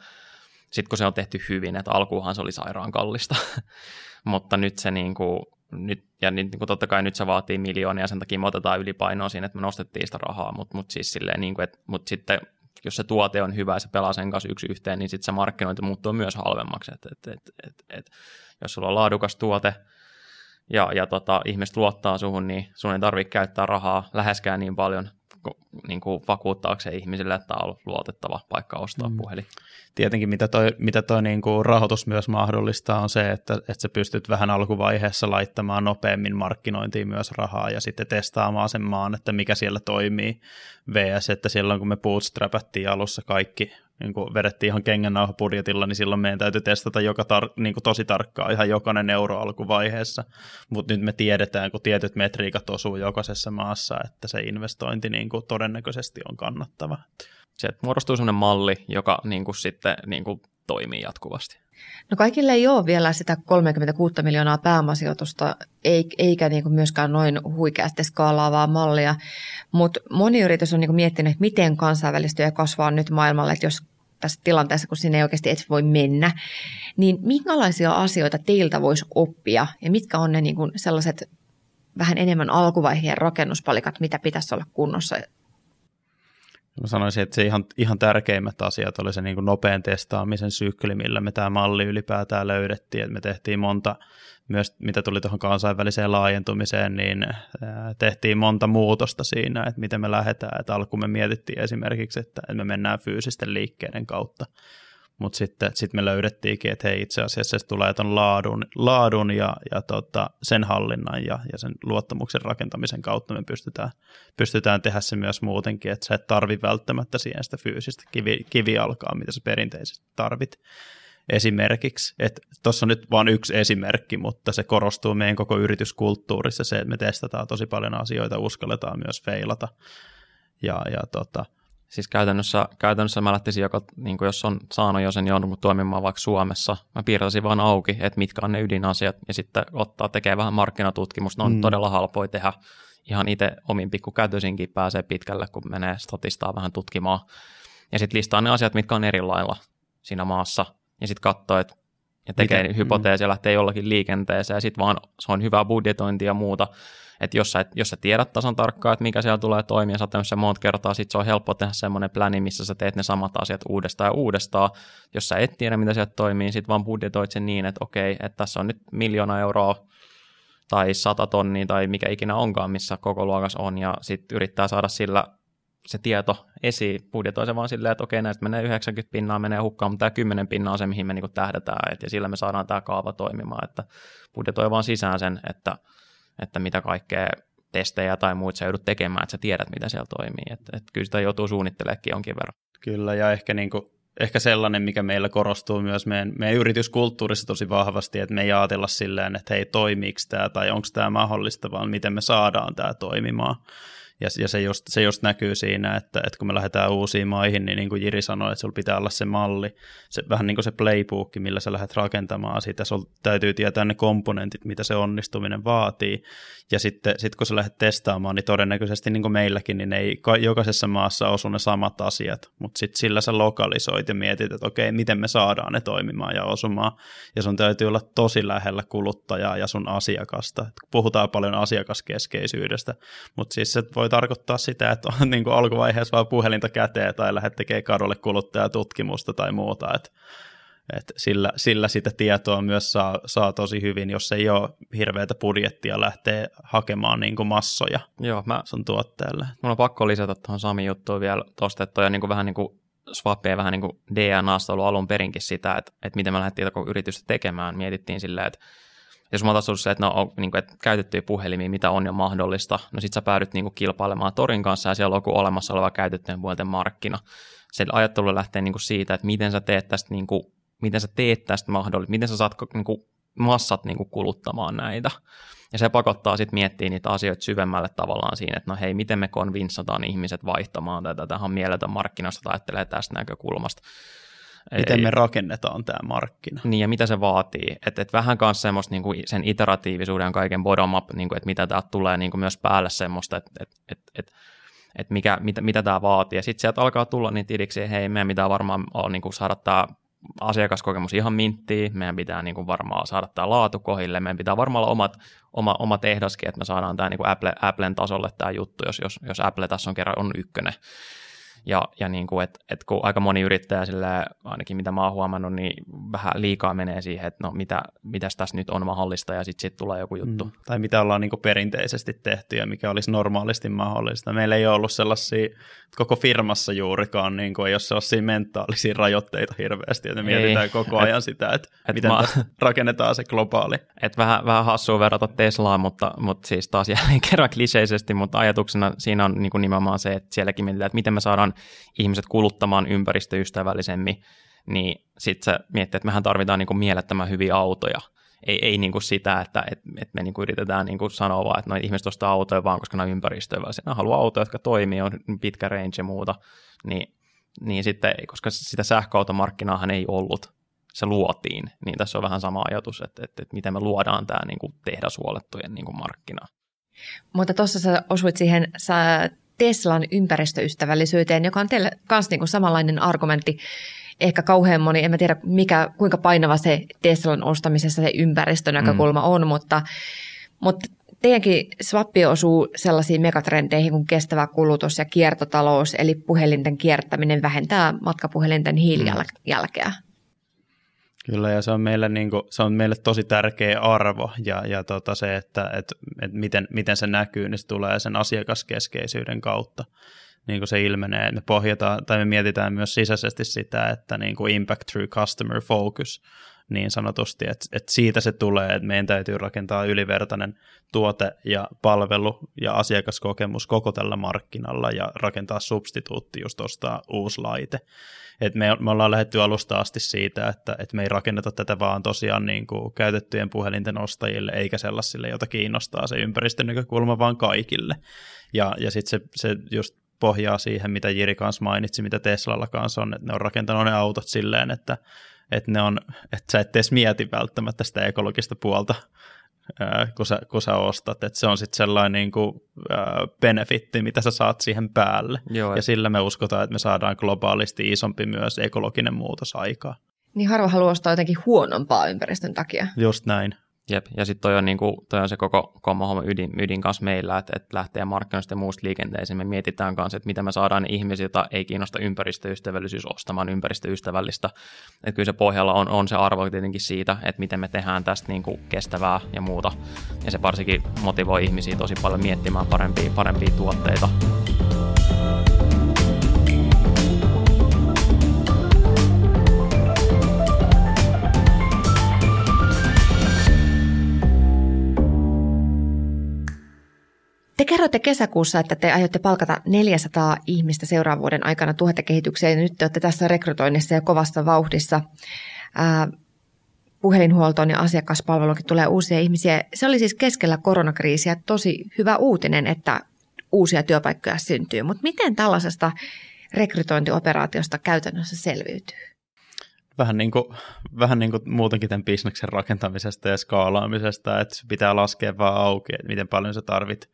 sitten kun se on tehty hyvin, että alkuunhan se oli sairaan kallista, [laughs] mutta nyt se niin kuin, nyt, ja niin, niin kuin totta kai nyt se vaatii miljoonia, sen takia me otetaan ylipainoa siinä, että me nostettiin sitä rahaa, mutta, mutta siis silleen, niin kuin, että, mutta sitten jos se tuote on hyvä ja se pelaa sen kanssa yksi yhteen, niin sitten se markkinointi muuttuu myös halvemmaksi. Et, et, et, et, et, jos sulla on laadukas tuote ja, ja tota, ihmiset luottaa suhun, niin sun ei tarvitse käyttää rahaa läheskään niin paljon niin kuin vakuuttaakseen ihmisille, että tämä on luotettava paikka ostaa mm. puhelin. Tietenkin mitä toi, mitä toi niin kuin rahoitus myös mahdollistaa on se, että, että sä pystyt vähän alkuvaiheessa laittamaan nopeammin markkinointiin myös rahaa ja sitten testaamaan sen maan, että mikä siellä toimii. VS, että silloin kun me bootstrapattiin alussa kaikki niin kuin vedettiin ihan kengännauhabudjetilla, niin silloin meidän täytyy testata joka tar- niin kuin tosi tarkkaan ihan jokainen euro alkuvaiheessa. Mutta nyt me tiedetään, kun tietyt metriikat osuu jokaisessa maassa, että se investointi niin kuin todennäköisesti on kannattava. Se muodostuu sellainen malli, joka niin kuin sitten niin kuin toimii jatkuvasti. No kaikille ei ole vielä sitä 36 miljoonaa pääomasijoitusta, eikä niin kuin myöskään noin huikeasti skaalaavaa mallia, mutta moni yritys on niin kuin miettinyt, että miten kansainvälistyy ja kasvaa nyt maailmalle, että jos tässä tilanteessa, kun sinne ei oikeasti et voi mennä, niin minkälaisia asioita teiltä voisi oppia? Ja mitkä on ne niin kuin sellaiset vähän enemmän alkuvaiheen rakennuspalikat, mitä pitäisi olla kunnossa Mä sanoisin, että se ihan, ihan tärkeimmät asiat oli se niin kuin nopean testaamisen sykli, millä me tämä malli ylipäätään löydettiin. Että me tehtiin monta, myös mitä tuli tuohon kansainväliseen laajentumiseen, niin tehtiin monta muutosta siinä, että miten me lähdetään. Että alkuun me mietittiin esimerkiksi, että me mennään fyysisten liikkeiden kautta mutta sitten sit me löydettiinkin, että hei itse asiassa se tulee tuon laadun, laadun ja, ja tota, sen hallinnan ja, ja sen luottamuksen rakentamisen kautta me pystytään, pystytään tehdä se myös muutenkin, että sä et tarvi välttämättä siihen sitä fyysistä kivi, kivialkaa, mitä sä perinteisesti tarvit esimerkiksi. Tuossa on nyt vain yksi esimerkki, mutta se korostuu meidän koko yrityskulttuurissa se, että me testataan tosi paljon asioita, uskalletaan myös feilata ja, ja tota, Siis käytännössä, käytännössä mä lähtisin joko, niin kuin jos on saanut jo sen jonkun toimimaan vaikka Suomessa, mä piirtäisin vaan auki, että mitkä on ne ydinasiat, ja sitten ottaa, tekee vähän markkinatutkimusta. Ne on mm. todella halpoja tehdä. Ihan itse omin pikkukäytöisinkin pääsee pitkälle, kun menee statistaa vähän tutkimaan. Ja sitten listaa ne asiat, mitkä on eri lailla siinä maassa, ja sitten katsoo, että ja tekee Miten? hypoteesia, mm. lähtee jollakin liikenteeseen, ja sitten vaan se on hyvää budjetointia ja muuta. Että jos sä, jos sä tiedät tasan tarkkaan, että mikä siellä tulee toimia, sä oot se monta kertaa, sit se on helppo tehdä semmoinen pläni, missä sä teet ne samat asiat uudestaan ja uudestaan. Jos sä et tiedä, mitä sieltä toimii, sit vaan budjetoit sen niin, että okei, että tässä on nyt miljoona euroa tai sata tonnia tai mikä ikinä onkaan, missä koko luokas on, ja sitten yrittää saada sillä se tieto esiin, budjetoi se vaan silleen, että okei, näistä menee 90 pinnaa, menee hukkaan, mutta tämä 10 pinnaa on se, mihin me niinku tähdetään, et, ja sillä me saadaan tämä kaava toimimaan, että budjetoi vaan sisään sen, että että mitä kaikkea testejä tai muita sä joudut tekemään, että sä tiedät, mitä siellä toimii. Että, että kyllä sitä joutuu suunnittelemaan jonkin verran. Kyllä, ja ehkä, niin kuin, ehkä sellainen, mikä meillä korostuu myös meidän, meidän yrityskulttuurissa tosi vahvasti, että me ei ajatella silleen, että hei, toimiiko tämä tai onko tämä mahdollista, vaan miten me saadaan tämä toimimaan. Ja, ja se, just, se just näkyy siinä, että, että kun me lähdetään uusiin maihin, niin niin kuin Jiri sanoi, että sulla pitää olla se malli, se, vähän niin kuin se playbook, millä sä lähdet rakentamaan sitä. Sulla täytyy tietää ne komponentit, mitä se onnistuminen vaatii. Ja sitten sit kun sä lähdet testaamaan, niin todennäköisesti niin kuin meilläkin, niin ei jokaisessa maassa osu ne samat asiat. Mutta sitten sillä sä lokalisoit ja mietit, että okei, miten me saadaan ne toimimaan ja osumaan. Ja sun täytyy olla tosi lähellä kuluttajaa ja sun asiakasta. Puhutaan paljon asiakaskeskeisyydestä, mutta siis se voi voi tarkoittaa sitä, että on [laughs] niin kuin alkuvaiheessa vaan puhelinta käteen tai lähdet tekemään kadulle kuluttajatutkimusta tai muuta, että et sillä, sillä sitä tietoa myös saa, saa tosi hyvin, jos ei ole hirveätä budjettia lähtee hakemaan niin kuin massoja Joo, mä, sun tuotteelle. Mulla on pakko lisätä tuohon Samin juttuun vielä tuosta, että toi niin kuin vähän niin kuin Swapia vähän niin kuin DNAsta ollut alun perinkin sitä, että, että miten me lähdettiin tätä yritystä tekemään. Mietittiin silleen, että jos mä oon se, että no on niin kuin, että käytettyjä puhelimia, mitä on jo mahdollista, no sit sä päädyt niin kuin, kilpailemaan Torin kanssa ja siellä on joku olemassa oleva käytettyjen puolten markkina. Se ajattelu lähtee niin kuin, siitä, että miten sä teet tästä, niin kuin, miten sä teet tästä mahdollista, miten sä saat niin kuin, massat niin kuin, kuluttamaan näitä. Ja se pakottaa sitten miettiä niitä asioita syvemmälle tavallaan siinä, että no hei, miten me konvinssataan ihmiset vaihtamaan tätä, tähän on mieletön markkinasta, ajattelee tästä näkökulmasta. Miten me rakennetaan tämä markkina. Niin, ja mitä se vaatii. Että et vähän kanssa semmoista niin kuin sen iteratiivisuuden kaiken bottom-up, niin kuin, että mitä täältä tulee niin kuin myös päälle semmoista, että et, et, et, et mikä, mitä, mitä tämä vaatii. Ja sitten sieltä alkaa tulla niitä idiksi, hei, meidän pitää varmaan olla, niin kuin saada tämä asiakaskokemus ihan minttiin, meidän pitää niin kuin varmaan saada tämä laatu kohille, meidän pitää varmaan olla omat, oma, omat ehdoskin, että me saadaan tämä niin kuin Apple, Applen tasolle tämä juttu, jos, jos, jos Apple tässä on kerran on ykkönen. Ja, ja niin kuin, et, et kun aika moni yrittäjä sillä ainakin mitä mä oon huomannut, niin vähän liikaa menee siihen, että no mitä, mitäs tässä nyt on mahdollista ja sitten sit tulee joku juttu. Mm, tai mitä ollaan niin kuin perinteisesti tehty ja mikä olisi normaalisti mahdollista. Meillä ei ole ollut sellaisia koko firmassa juurikaan, niin kuin ei ole sellaisia mentaalisia rajoitteita hirveästi, että me ei. mietitään koko ajan et, sitä, että et miten mä, rakennetaan se globaali. Et vähän, vähän hassua verrata Teslaan, mutta, mutta siis taas jälleen [laughs] kerran kliseisesti, mutta ajatuksena siinä on niin kuin nimenomaan se, että sielläkin mietitään, että miten me saadaan ihmiset kuluttamaan ympäristöystävällisemmin, niin sitten se miettii, että mehän tarvitaan niin kuin mielettömän hyviä autoja. Ei, ei niin kuin sitä, että, että, että me niin kuin yritetään niin kuin sanoa vaan, että no ihmiset ostaa autoja vaan, koska ne on ympäristöystävällisiä. Ne haluaa autoja, jotka toimii, on pitkä range ja muuta. Niin, niin sitten, koska sitä sähköautomarkkinaahan ei ollut se luotiin, niin tässä on vähän sama ajatus, että, että, että miten me luodaan tämä niin kuin tehdashuolettujen niin kuin markkina. Mutta tuossa sä osuit siihen sä Teslan ympäristöystävällisyyteen, joka on teille myös niin kuin samanlainen argumentti. Ehkä kauhean moni, en mä tiedä mikä, kuinka painava se Teslan ostamisessa se ympäristönäkökulma mm. on, mutta, mutta teidänkin swappi osuu sellaisiin megatrendeihin kuin kestävä kulutus ja kiertotalous, eli puhelinten kiertäminen vähentää matkapuhelinten hiilijälkeä. Mm. Kyllä, ja se on meille, niin kuin, se on meille tosi tärkeä arvo, ja, ja tota se, että et, et miten, miten se näkyy, niin se tulee sen asiakaskeskeisyyden kautta. Niin kuin se ilmenee, että me pohjataan, tai me mietitään myös sisäisesti sitä, että niin kuin impact through customer focus, niin sanotusti, että, että siitä se tulee, että meidän täytyy rakentaa ylivertainen tuote ja palvelu ja asiakaskokemus koko tällä markkinalla ja rakentaa substituutti, just ostaa uusi laite. Et me, me ollaan lähdetty alusta asti siitä, että, että me ei rakenneta tätä vaan tosiaan niin kuin käytettyjen puhelinten ostajille, eikä sellaisille, jota kiinnostaa se ympäristön näkökulma, vaan kaikille. Ja, ja sitten se, se just pohjaa siihen, mitä Jiri kanssa mainitsi, mitä Teslalla kanssa on, että ne on rakentanut ne autot silleen, että, että, ne on, että sä et edes mieti välttämättä sitä ekologista puolta, kun sä, kun sä ostat. Että se on sitten sellainen niin kuin, benefitti, mitä sä saat siihen päälle. Joo, ja sillä me uskotaan, että me saadaan globaalisti isompi myös ekologinen muutos aikaa. Niin harva haluaa ostaa jotenkin huonompaa ympäristön takia. Just näin. Jep, ja sitten toi, niinku, toi on se koko homma ydin, ydin kanssa meillä, että, että lähtee markkinoista ja muusta liikenteeseen. Me mietitään kanssa, että miten me saadaan ihmisiä, joita ei kiinnosta ympäristöystävällisyys ostamaan ympäristöystävällistä. Että kyllä se pohjalla on, on se arvo tietenkin siitä, että miten me tehdään tästä niinku kestävää ja muuta. Ja se varsinkin motivoi ihmisiä tosi paljon miettimään parempia, parempia tuotteita. Te kerroitte kesäkuussa, että te aiotte palkata 400 ihmistä seuraavan vuoden aikana tuotekehitykseen. Nyt te olette tässä rekrytoinnissa ja kovassa vauhdissa. Puhelinhuoltoon ja asiakaspalveluunkin tulee uusia ihmisiä. Se oli siis keskellä koronakriisiä tosi hyvä uutinen, että uusia työpaikkoja syntyy. Mutta miten tällaisesta rekrytointioperaatiosta käytännössä selviytyy? Vähän niin, kuin, vähän niin kuin muutenkin tämän bisneksen rakentamisesta ja skaalaamisesta, että pitää laskea vaan auki, että miten paljon sä tarvit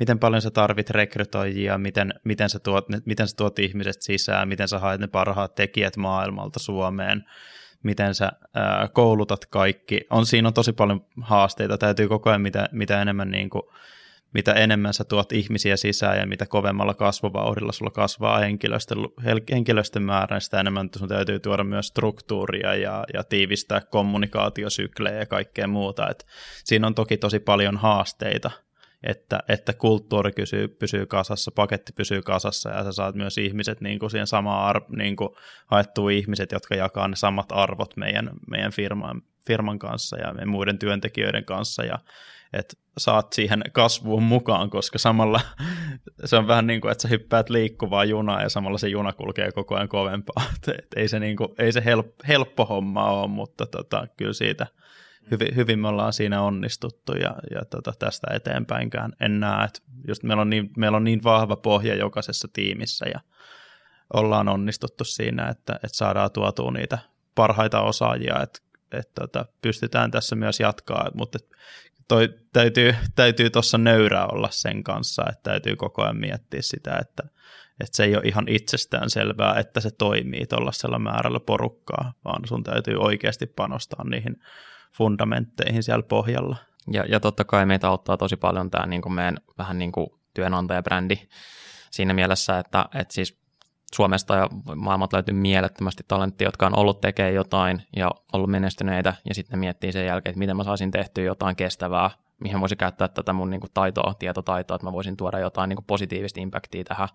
miten paljon sä tarvit rekrytoijia, miten, miten, sä tuot, miten sä tuot ihmiset sisään, miten sä haet ne parhaat tekijät maailmalta Suomeen, miten sä ää, koulutat kaikki. On, siinä on tosi paljon haasteita, täytyy koko ajan mitä, mitä enemmän niin kuin, mitä enemmän sä tuot ihmisiä sisään ja mitä kovemmalla kasvuvauhdilla sulla kasvaa henkilöstön, henkilöstön määrä, sitä enemmän sun täytyy tuoda myös struktuuria ja, ja tiivistää kommunikaatiosyklejä ja kaikkea muuta. Et siinä on toki tosi paljon haasteita, että, että kulttuuri pysyy, pysyy kasassa, paketti pysyy kasassa ja sä saat myös ihmiset niin kuin siihen samaan ar- niin kuin haettua ihmiset, jotka jakaa ne samat arvot meidän, meidän firman, firman kanssa ja meidän muiden työntekijöiden kanssa ja että saat siihen kasvuun mukaan, koska samalla [laughs] se on vähän niin kuin, että sä hyppäät liikkuvaa junaa ja samalla se juna kulkee koko ajan kovempaa. Et, [laughs] et ei se, niin kuin, ei se help, helppo homma ole, mutta tota, kyllä siitä – hyvin, hyvin me ollaan siinä onnistuttu ja, ja tota, tästä eteenpäinkään en näe, että just meillä on, niin, meillä on niin vahva pohja jokaisessa tiimissä ja ollaan onnistuttu siinä, että, että saadaan tuotua niitä parhaita osaajia, että, että tota, pystytään tässä myös jatkaa, mutta toi täytyy, täytyy tuossa nöyrää olla sen kanssa, että täytyy koko ajan miettiä sitä, että, että se ei ole ihan itsestään selvää, että se toimii tuollaisella määrällä porukkaa, vaan sun täytyy oikeasti panostaa niihin fundamentteihin siellä pohjalla. Ja, ja totta kai meitä auttaa tosi paljon tämä niin kuin meidän vähän niin kuin työnantajabrändi siinä mielessä, että, että siis Suomesta ja maailmalta löytyy mielettömästi talenttia, jotka on ollut tekemään jotain ja ollut menestyneitä, ja sitten miettii sen jälkeen, että miten mä saisin tehtyä jotain kestävää, mihin voisin käyttää tätä mun niin kuin taitoa, tietotaitoa, että mä voisin tuoda jotain niin kuin positiivista impactia tähän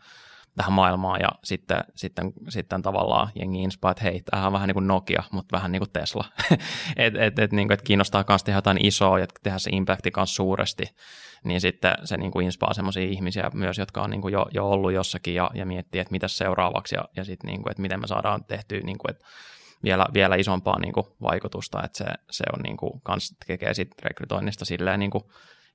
tähän maailmaan ja sitten, sitten, sitten tavallaan jengi inspaa, että hei, tämähän on vähän niin kuin Nokia, mutta vähän niin kuin Tesla. [laughs] että et, et, niin et kiinnostaa myös tehdä jotain isoa ja tehdä se impacti kanssa suuresti, niin sitten se niin kuin inspaa sellaisia ihmisiä myös, jotka on niin kuin jo, jo ollut jossakin ja, ja miettii, että mitä seuraavaksi ja, ja sitten niin kuin, että miten me saadaan tehtyä niin kuin, että vielä, vielä isompaa niin kuin vaikutusta, että se, se on niin kuin, kans tekee sit rekrytoinnista silleen niin kuin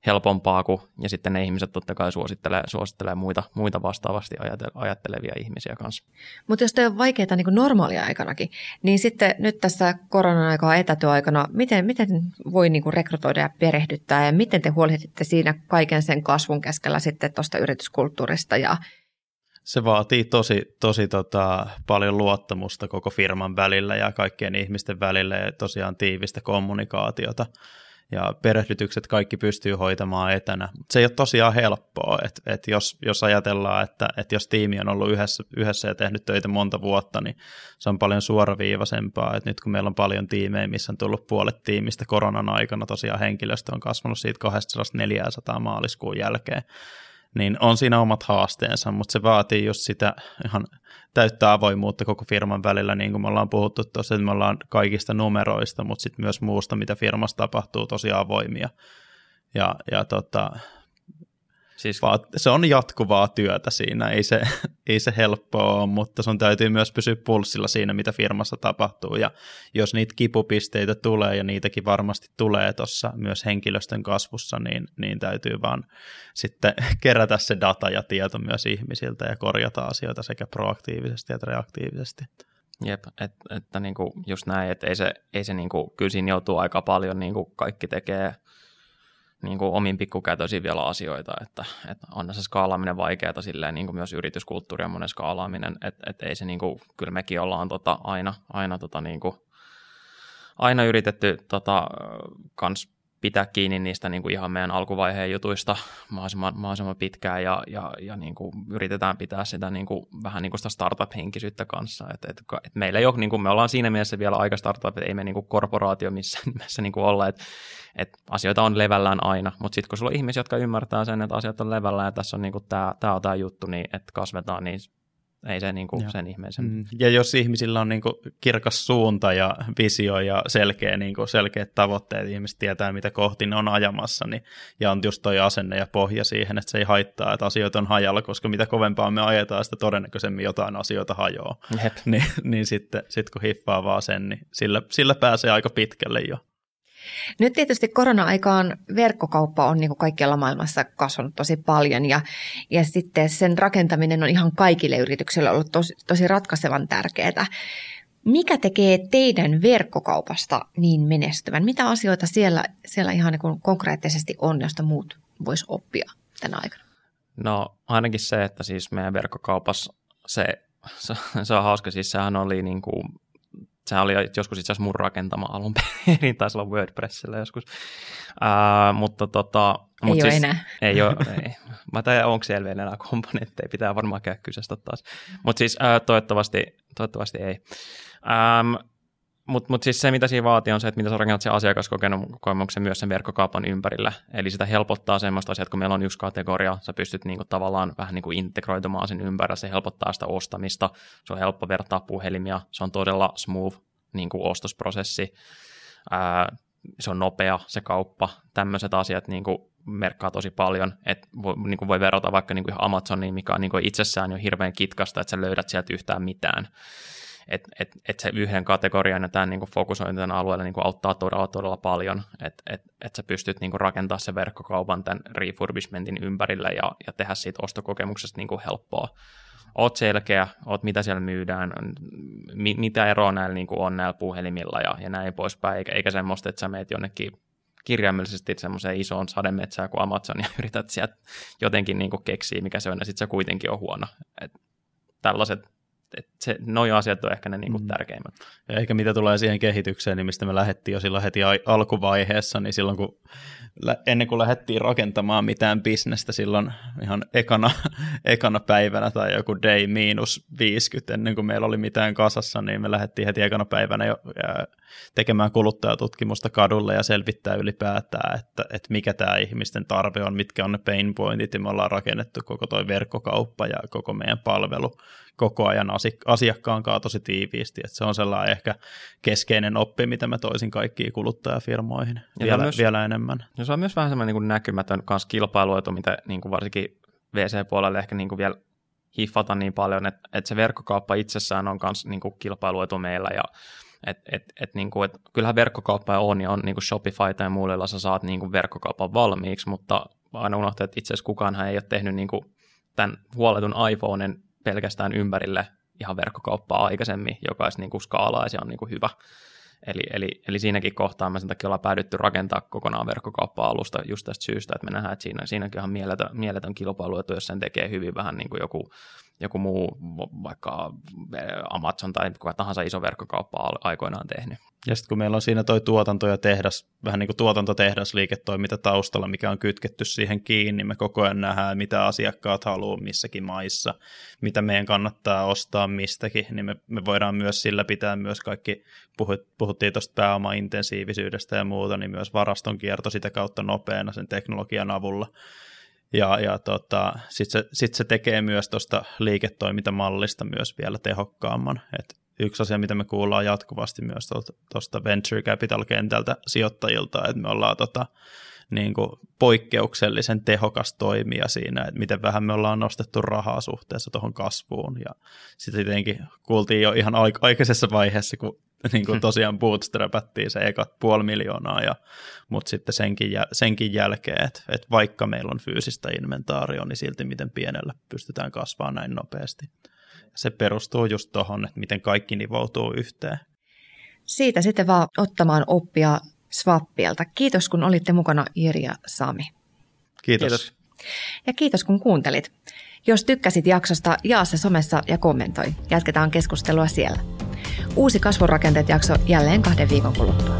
helpompaa kuin, ja sitten ne ihmiset totta kai suosittelee, suosittelee muita, muita vastaavasti ajattelevia ihmisiä kanssa. Mutta jos te on vaikeaa niin normaalia aikanakin, niin sitten nyt tässä koronan aikaa etätyöaikana, miten, miten voi niin kuin rekrytoida ja perehdyttää ja miten te huolehditte siinä kaiken sen kasvun keskellä sitten tuosta yrityskulttuurista ja se vaatii tosi, tosi tota, paljon luottamusta koko firman välillä ja kaikkien ihmisten välillä ja tosiaan tiivistä kommunikaatiota ja perehdytykset kaikki pystyy hoitamaan etänä. Se ei ole tosiaan helppoa, että et jos, jos ajatellaan, että et jos tiimi on ollut yhdessä, yhdessä ja tehnyt töitä monta vuotta, niin se on paljon suoraviivaisempaa. Et nyt kun meillä on paljon tiimejä, missä on tullut puolet tiimistä koronan aikana, tosiaan henkilöstö on kasvanut siitä 200 maaliskuun jälkeen, niin on siinä omat haasteensa, mutta se vaatii just sitä ihan täyttää avoimuutta koko firman välillä, niin kuin me ollaan puhuttu tuossa, että me ollaan kaikista numeroista, mutta sitten myös muusta, mitä firmassa tapahtuu, tosi avoimia. Ja, ja tota, Siis... Vaat, se on jatkuvaa työtä siinä, ei se, [laughs] ei se helppoa ole, mutta sun täytyy myös pysyä pulssilla siinä, mitä firmassa tapahtuu. Ja jos niitä kipupisteitä tulee, ja niitäkin varmasti tulee tuossa myös henkilöstön kasvussa, niin, niin täytyy vaan sitten [laughs] kerätä se data ja tieto myös ihmisiltä ja korjata asioita sekä proaktiivisesti että reaktiivisesti. Jep, että et, niinku just näin, että ei se, ei se niinku, kyllä siinä joutuu aika paljon, niinku kaikki tekee – niin kuin omin pikkukätöisiin vielä asioita, että, että on se skaalaaminen vaikeaa silleen, niin kuin myös yrityskulttuuri on monen skaalaaminen, että, että ei se niin kuin, kyllä mekin ollaan tota, aina, aina, tota, niin kuin, aina yritetty tota, kans pitää kiinni niistä niin kuin ihan meidän alkuvaiheen jutuista [laughs] mahdollisimman, mahdollisimman pitkään ja, ja, ja niin kuin yritetään pitää sitä niin kuin, vähän niin kuin sitä startup-henkisyyttä kanssa. Et, et, et meillä ei ole, niin kuin, me ollaan siinä mielessä vielä aika startup, että ei me niin kuin korporaatio missään [laughs] nimessä niin kuin olla, että et asioita on levällään aina, mutta sitten kun sulla on ihmisiä, jotka ymmärtää sen, että asiat on levällään ja tässä on niin kuin tämä, tämä juttu, niin että kasvetaan, niin ei se niin kuin sen ihmeisen. Mm. Ja jos ihmisillä on niin kuin kirkas suunta ja visio ja selkeä, niin kuin selkeät tavoitteet, ihmiset tietää mitä kohti ne on ajamassa, niin, ja on just toi asenne ja pohja siihen, että se ei haittaa, että asioita on hajalla, koska mitä kovempaa me ajetaan, sitä todennäköisemmin jotain asioita hajoaa. Jep. [laughs] Niin, niin sitten sit kun hiffaa vaan sen, niin sillä, sillä pääsee aika pitkälle jo. Nyt tietysti korona-aikaan verkkokauppa on niin kuin kaikkialla maailmassa kasvanut tosi paljon ja, ja sitten sen rakentaminen on ihan kaikille yrityksille ollut tosi, tosi ratkaisevan tärkeää. Mikä tekee teidän verkkokaupasta niin menestyvän? Mitä asioita siellä, siellä ihan niin konkreettisesti on, josta muut vois oppia tänä aikana? No ainakin se, että siis meidän verkkokaupassa se, se, se on hauska, siis sehän oli niin kuin Sehän oli joskus itse asiassa mun rakentama alun perin, [laughs] taisi olla WordPressillä joskus. Uh, mutta tota, ei mut ole siis, enää. Ei ole, [laughs] ei. Mä tiedän, onko siellä enää komponentteja, pitää varmaan käydä kyseistä taas. Mutta siis uh, toivottavasti, toivottavasti ei. Um, mutta mut siis se, mitä siinä vaatii, on se, että mitä sä rakennat sen asiakaskokemuksen myös sen verkkokaupan ympärillä. Eli sitä helpottaa semmoista asiaa, että kun meillä on yksi kategoria, sä pystyt niinku tavallaan vähän niinku integroitumaan sen ympärillä, se helpottaa sitä ostamista, se on helppo vertaa puhelimia, se on todella smooth niinku ostosprosessi, Ää, se on nopea se kauppa, tämmöiset asiat niinku merkkaa tosi paljon, että voi, niin kuin voi verrata vaikka niin kuin Amazoniin, mikä on niin kuin itsessään jo hirveän kitkasta, että sä löydät sieltä yhtään mitään että et, et se yhden kategorian ja tämän niin fokusointi tämän alueella niin auttaa todella, todella paljon, että et, et sä pystyt niin rakentamaan se verkkokaupan tämän refurbishmentin ympärille ja, ja tehdä siitä ostokokemuksesta niin helppoa. Oot selkeä, oot mitä siellä myydään, mi, mitä eroa näillä niin on näillä puhelimilla ja, ja näin poispäin, eikä, eikä semmoista, että sä meet jonnekin kirjaimellisesti semmoiseen isoon sademetsään kuin Amazon ja [laughs] yrität sieltä jotenkin niin keksiä, mikä se on, ja sitten se kuitenkin on huono. Et tällaiset et se, noi asiat on ehkä ne niinku mm. tärkeimmät. Ja ehkä mitä tulee siihen kehitykseen, niin mistä me lähdettiin jo silloin heti alkuvaiheessa, niin silloin kun ennen kuin lähdettiin rakentamaan mitään bisnestä silloin ihan ekana, [laughs] ekana päivänä tai joku day miinus 50 ennen kuin meillä oli mitään kasassa, niin me lähdettiin heti ekana päivänä jo tekemään kuluttajatutkimusta kadulle ja selvittää ylipäätään, että, että mikä tämä ihmisten tarve on, mitkä on ne pain pointit ja me ollaan rakennettu koko toi verkkokauppa ja koko meidän palvelu koko ajan asiakkaan kanssa tosi tiiviisti, että se on sellainen ehkä keskeinen oppi, mitä mä toisin kaikkiin kuluttajafirmoihin ja vielä, myös, vielä enemmän. Ja se on myös vähän semmoinen niin näkymätön kanssa kilpailuetu, mitä niin kuin varsinkin VC-puolelle ehkä niin kuin vielä hiffata niin paljon, että, että se verkkokauppa itsessään on myös niin kuin kilpailuetu meillä ja Et, et, et, niin kuin, et, kyllähän verkkokauppa on ja on niin kuin Shopify tai jolla sä saat niin kuin verkkokaupan valmiiksi, mutta aina unohtaa, että itse asiassa kukaan ei ole tehnyt niin kuin tämän huoletun iPhoneen pelkästään ympärille ihan verkkokauppaa aikaisemmin, joka olisi niin kuin skaalaisi ja on niin kuin hyvä. Eli, eli, eli siinäkin kohtaa me sen takia ollaan päädytty rakentaa kokonaan verkkokauppa-alusta just tästä syystä, että me nähdään, että siinä, siinäkin on mieletön, mieletön kilpailuetu, jos sen tekee hyvin vähän niin kuin joku, joku muu, vaikka Amazon tai kuka tahansa iso verkkokauppa aikoinaan tehnyt. Ja sitten kun meillä on siinä toi tuotanto ja tehdas, vähän niin kuin tuotantotehdas liiketoiminta taustalla, mikä on kytketty siihen kiinni, me koko ajan nähdään, mitä asiakkaat haluaa missäkin maissa, mitä meidän kannattaa ostaa mistäkin, niin me, me voidaan myös sillä pitää myös kaikki, puhuttiin tuosta pääomaintensiivisyydestä ja muuta, niin myös varaston kierto sitä kautta nopeana sen teknologian avulla. Ja, ja tota, sitten se, sit se tekee myös tuosta liiketoimintamallista myös vielä tehokkaamman. Et yksi asia, mitä me kuullaan jatkuvasti myös tuosta venture capital-kentältä sijoittajilta, että me ollaan tota, niin kuin poikkeuksellisen tehokas toimija siinä, että miten vähän me ollaan nostettu rahaa suhteessa tuohon kasvuun. Ja sitten tietenkin kuultiin jo ihan aikaisessa vaiheessa, kun [laughs] niin kuin tosiaan bootstrapattiin se eka puoli miljoonaa, ja, mutta sitten senkin, jäl, senkin jälkeen, että, että vaikka meillä on fyysistä inventaario, niin silti miten pienellä pystytään kasvamaan näin nopeasti. Se perustuu just tuohon, että miten kaikki nivoutuu yhteen. Siitä sitten vaan ottamaan oppia Swappielta. Kiitos kun olitte mukana Jiri ja Sami. Kiitos. kiitos. Ja kiitos kun kuuntelit. Jos tykkäsit jaksosta, jaa se somessa ja kommentoi. Jatketaan keskustelua siellä. Uusi kasvurakenteet jakso jälleen kahden viikon kuluttua.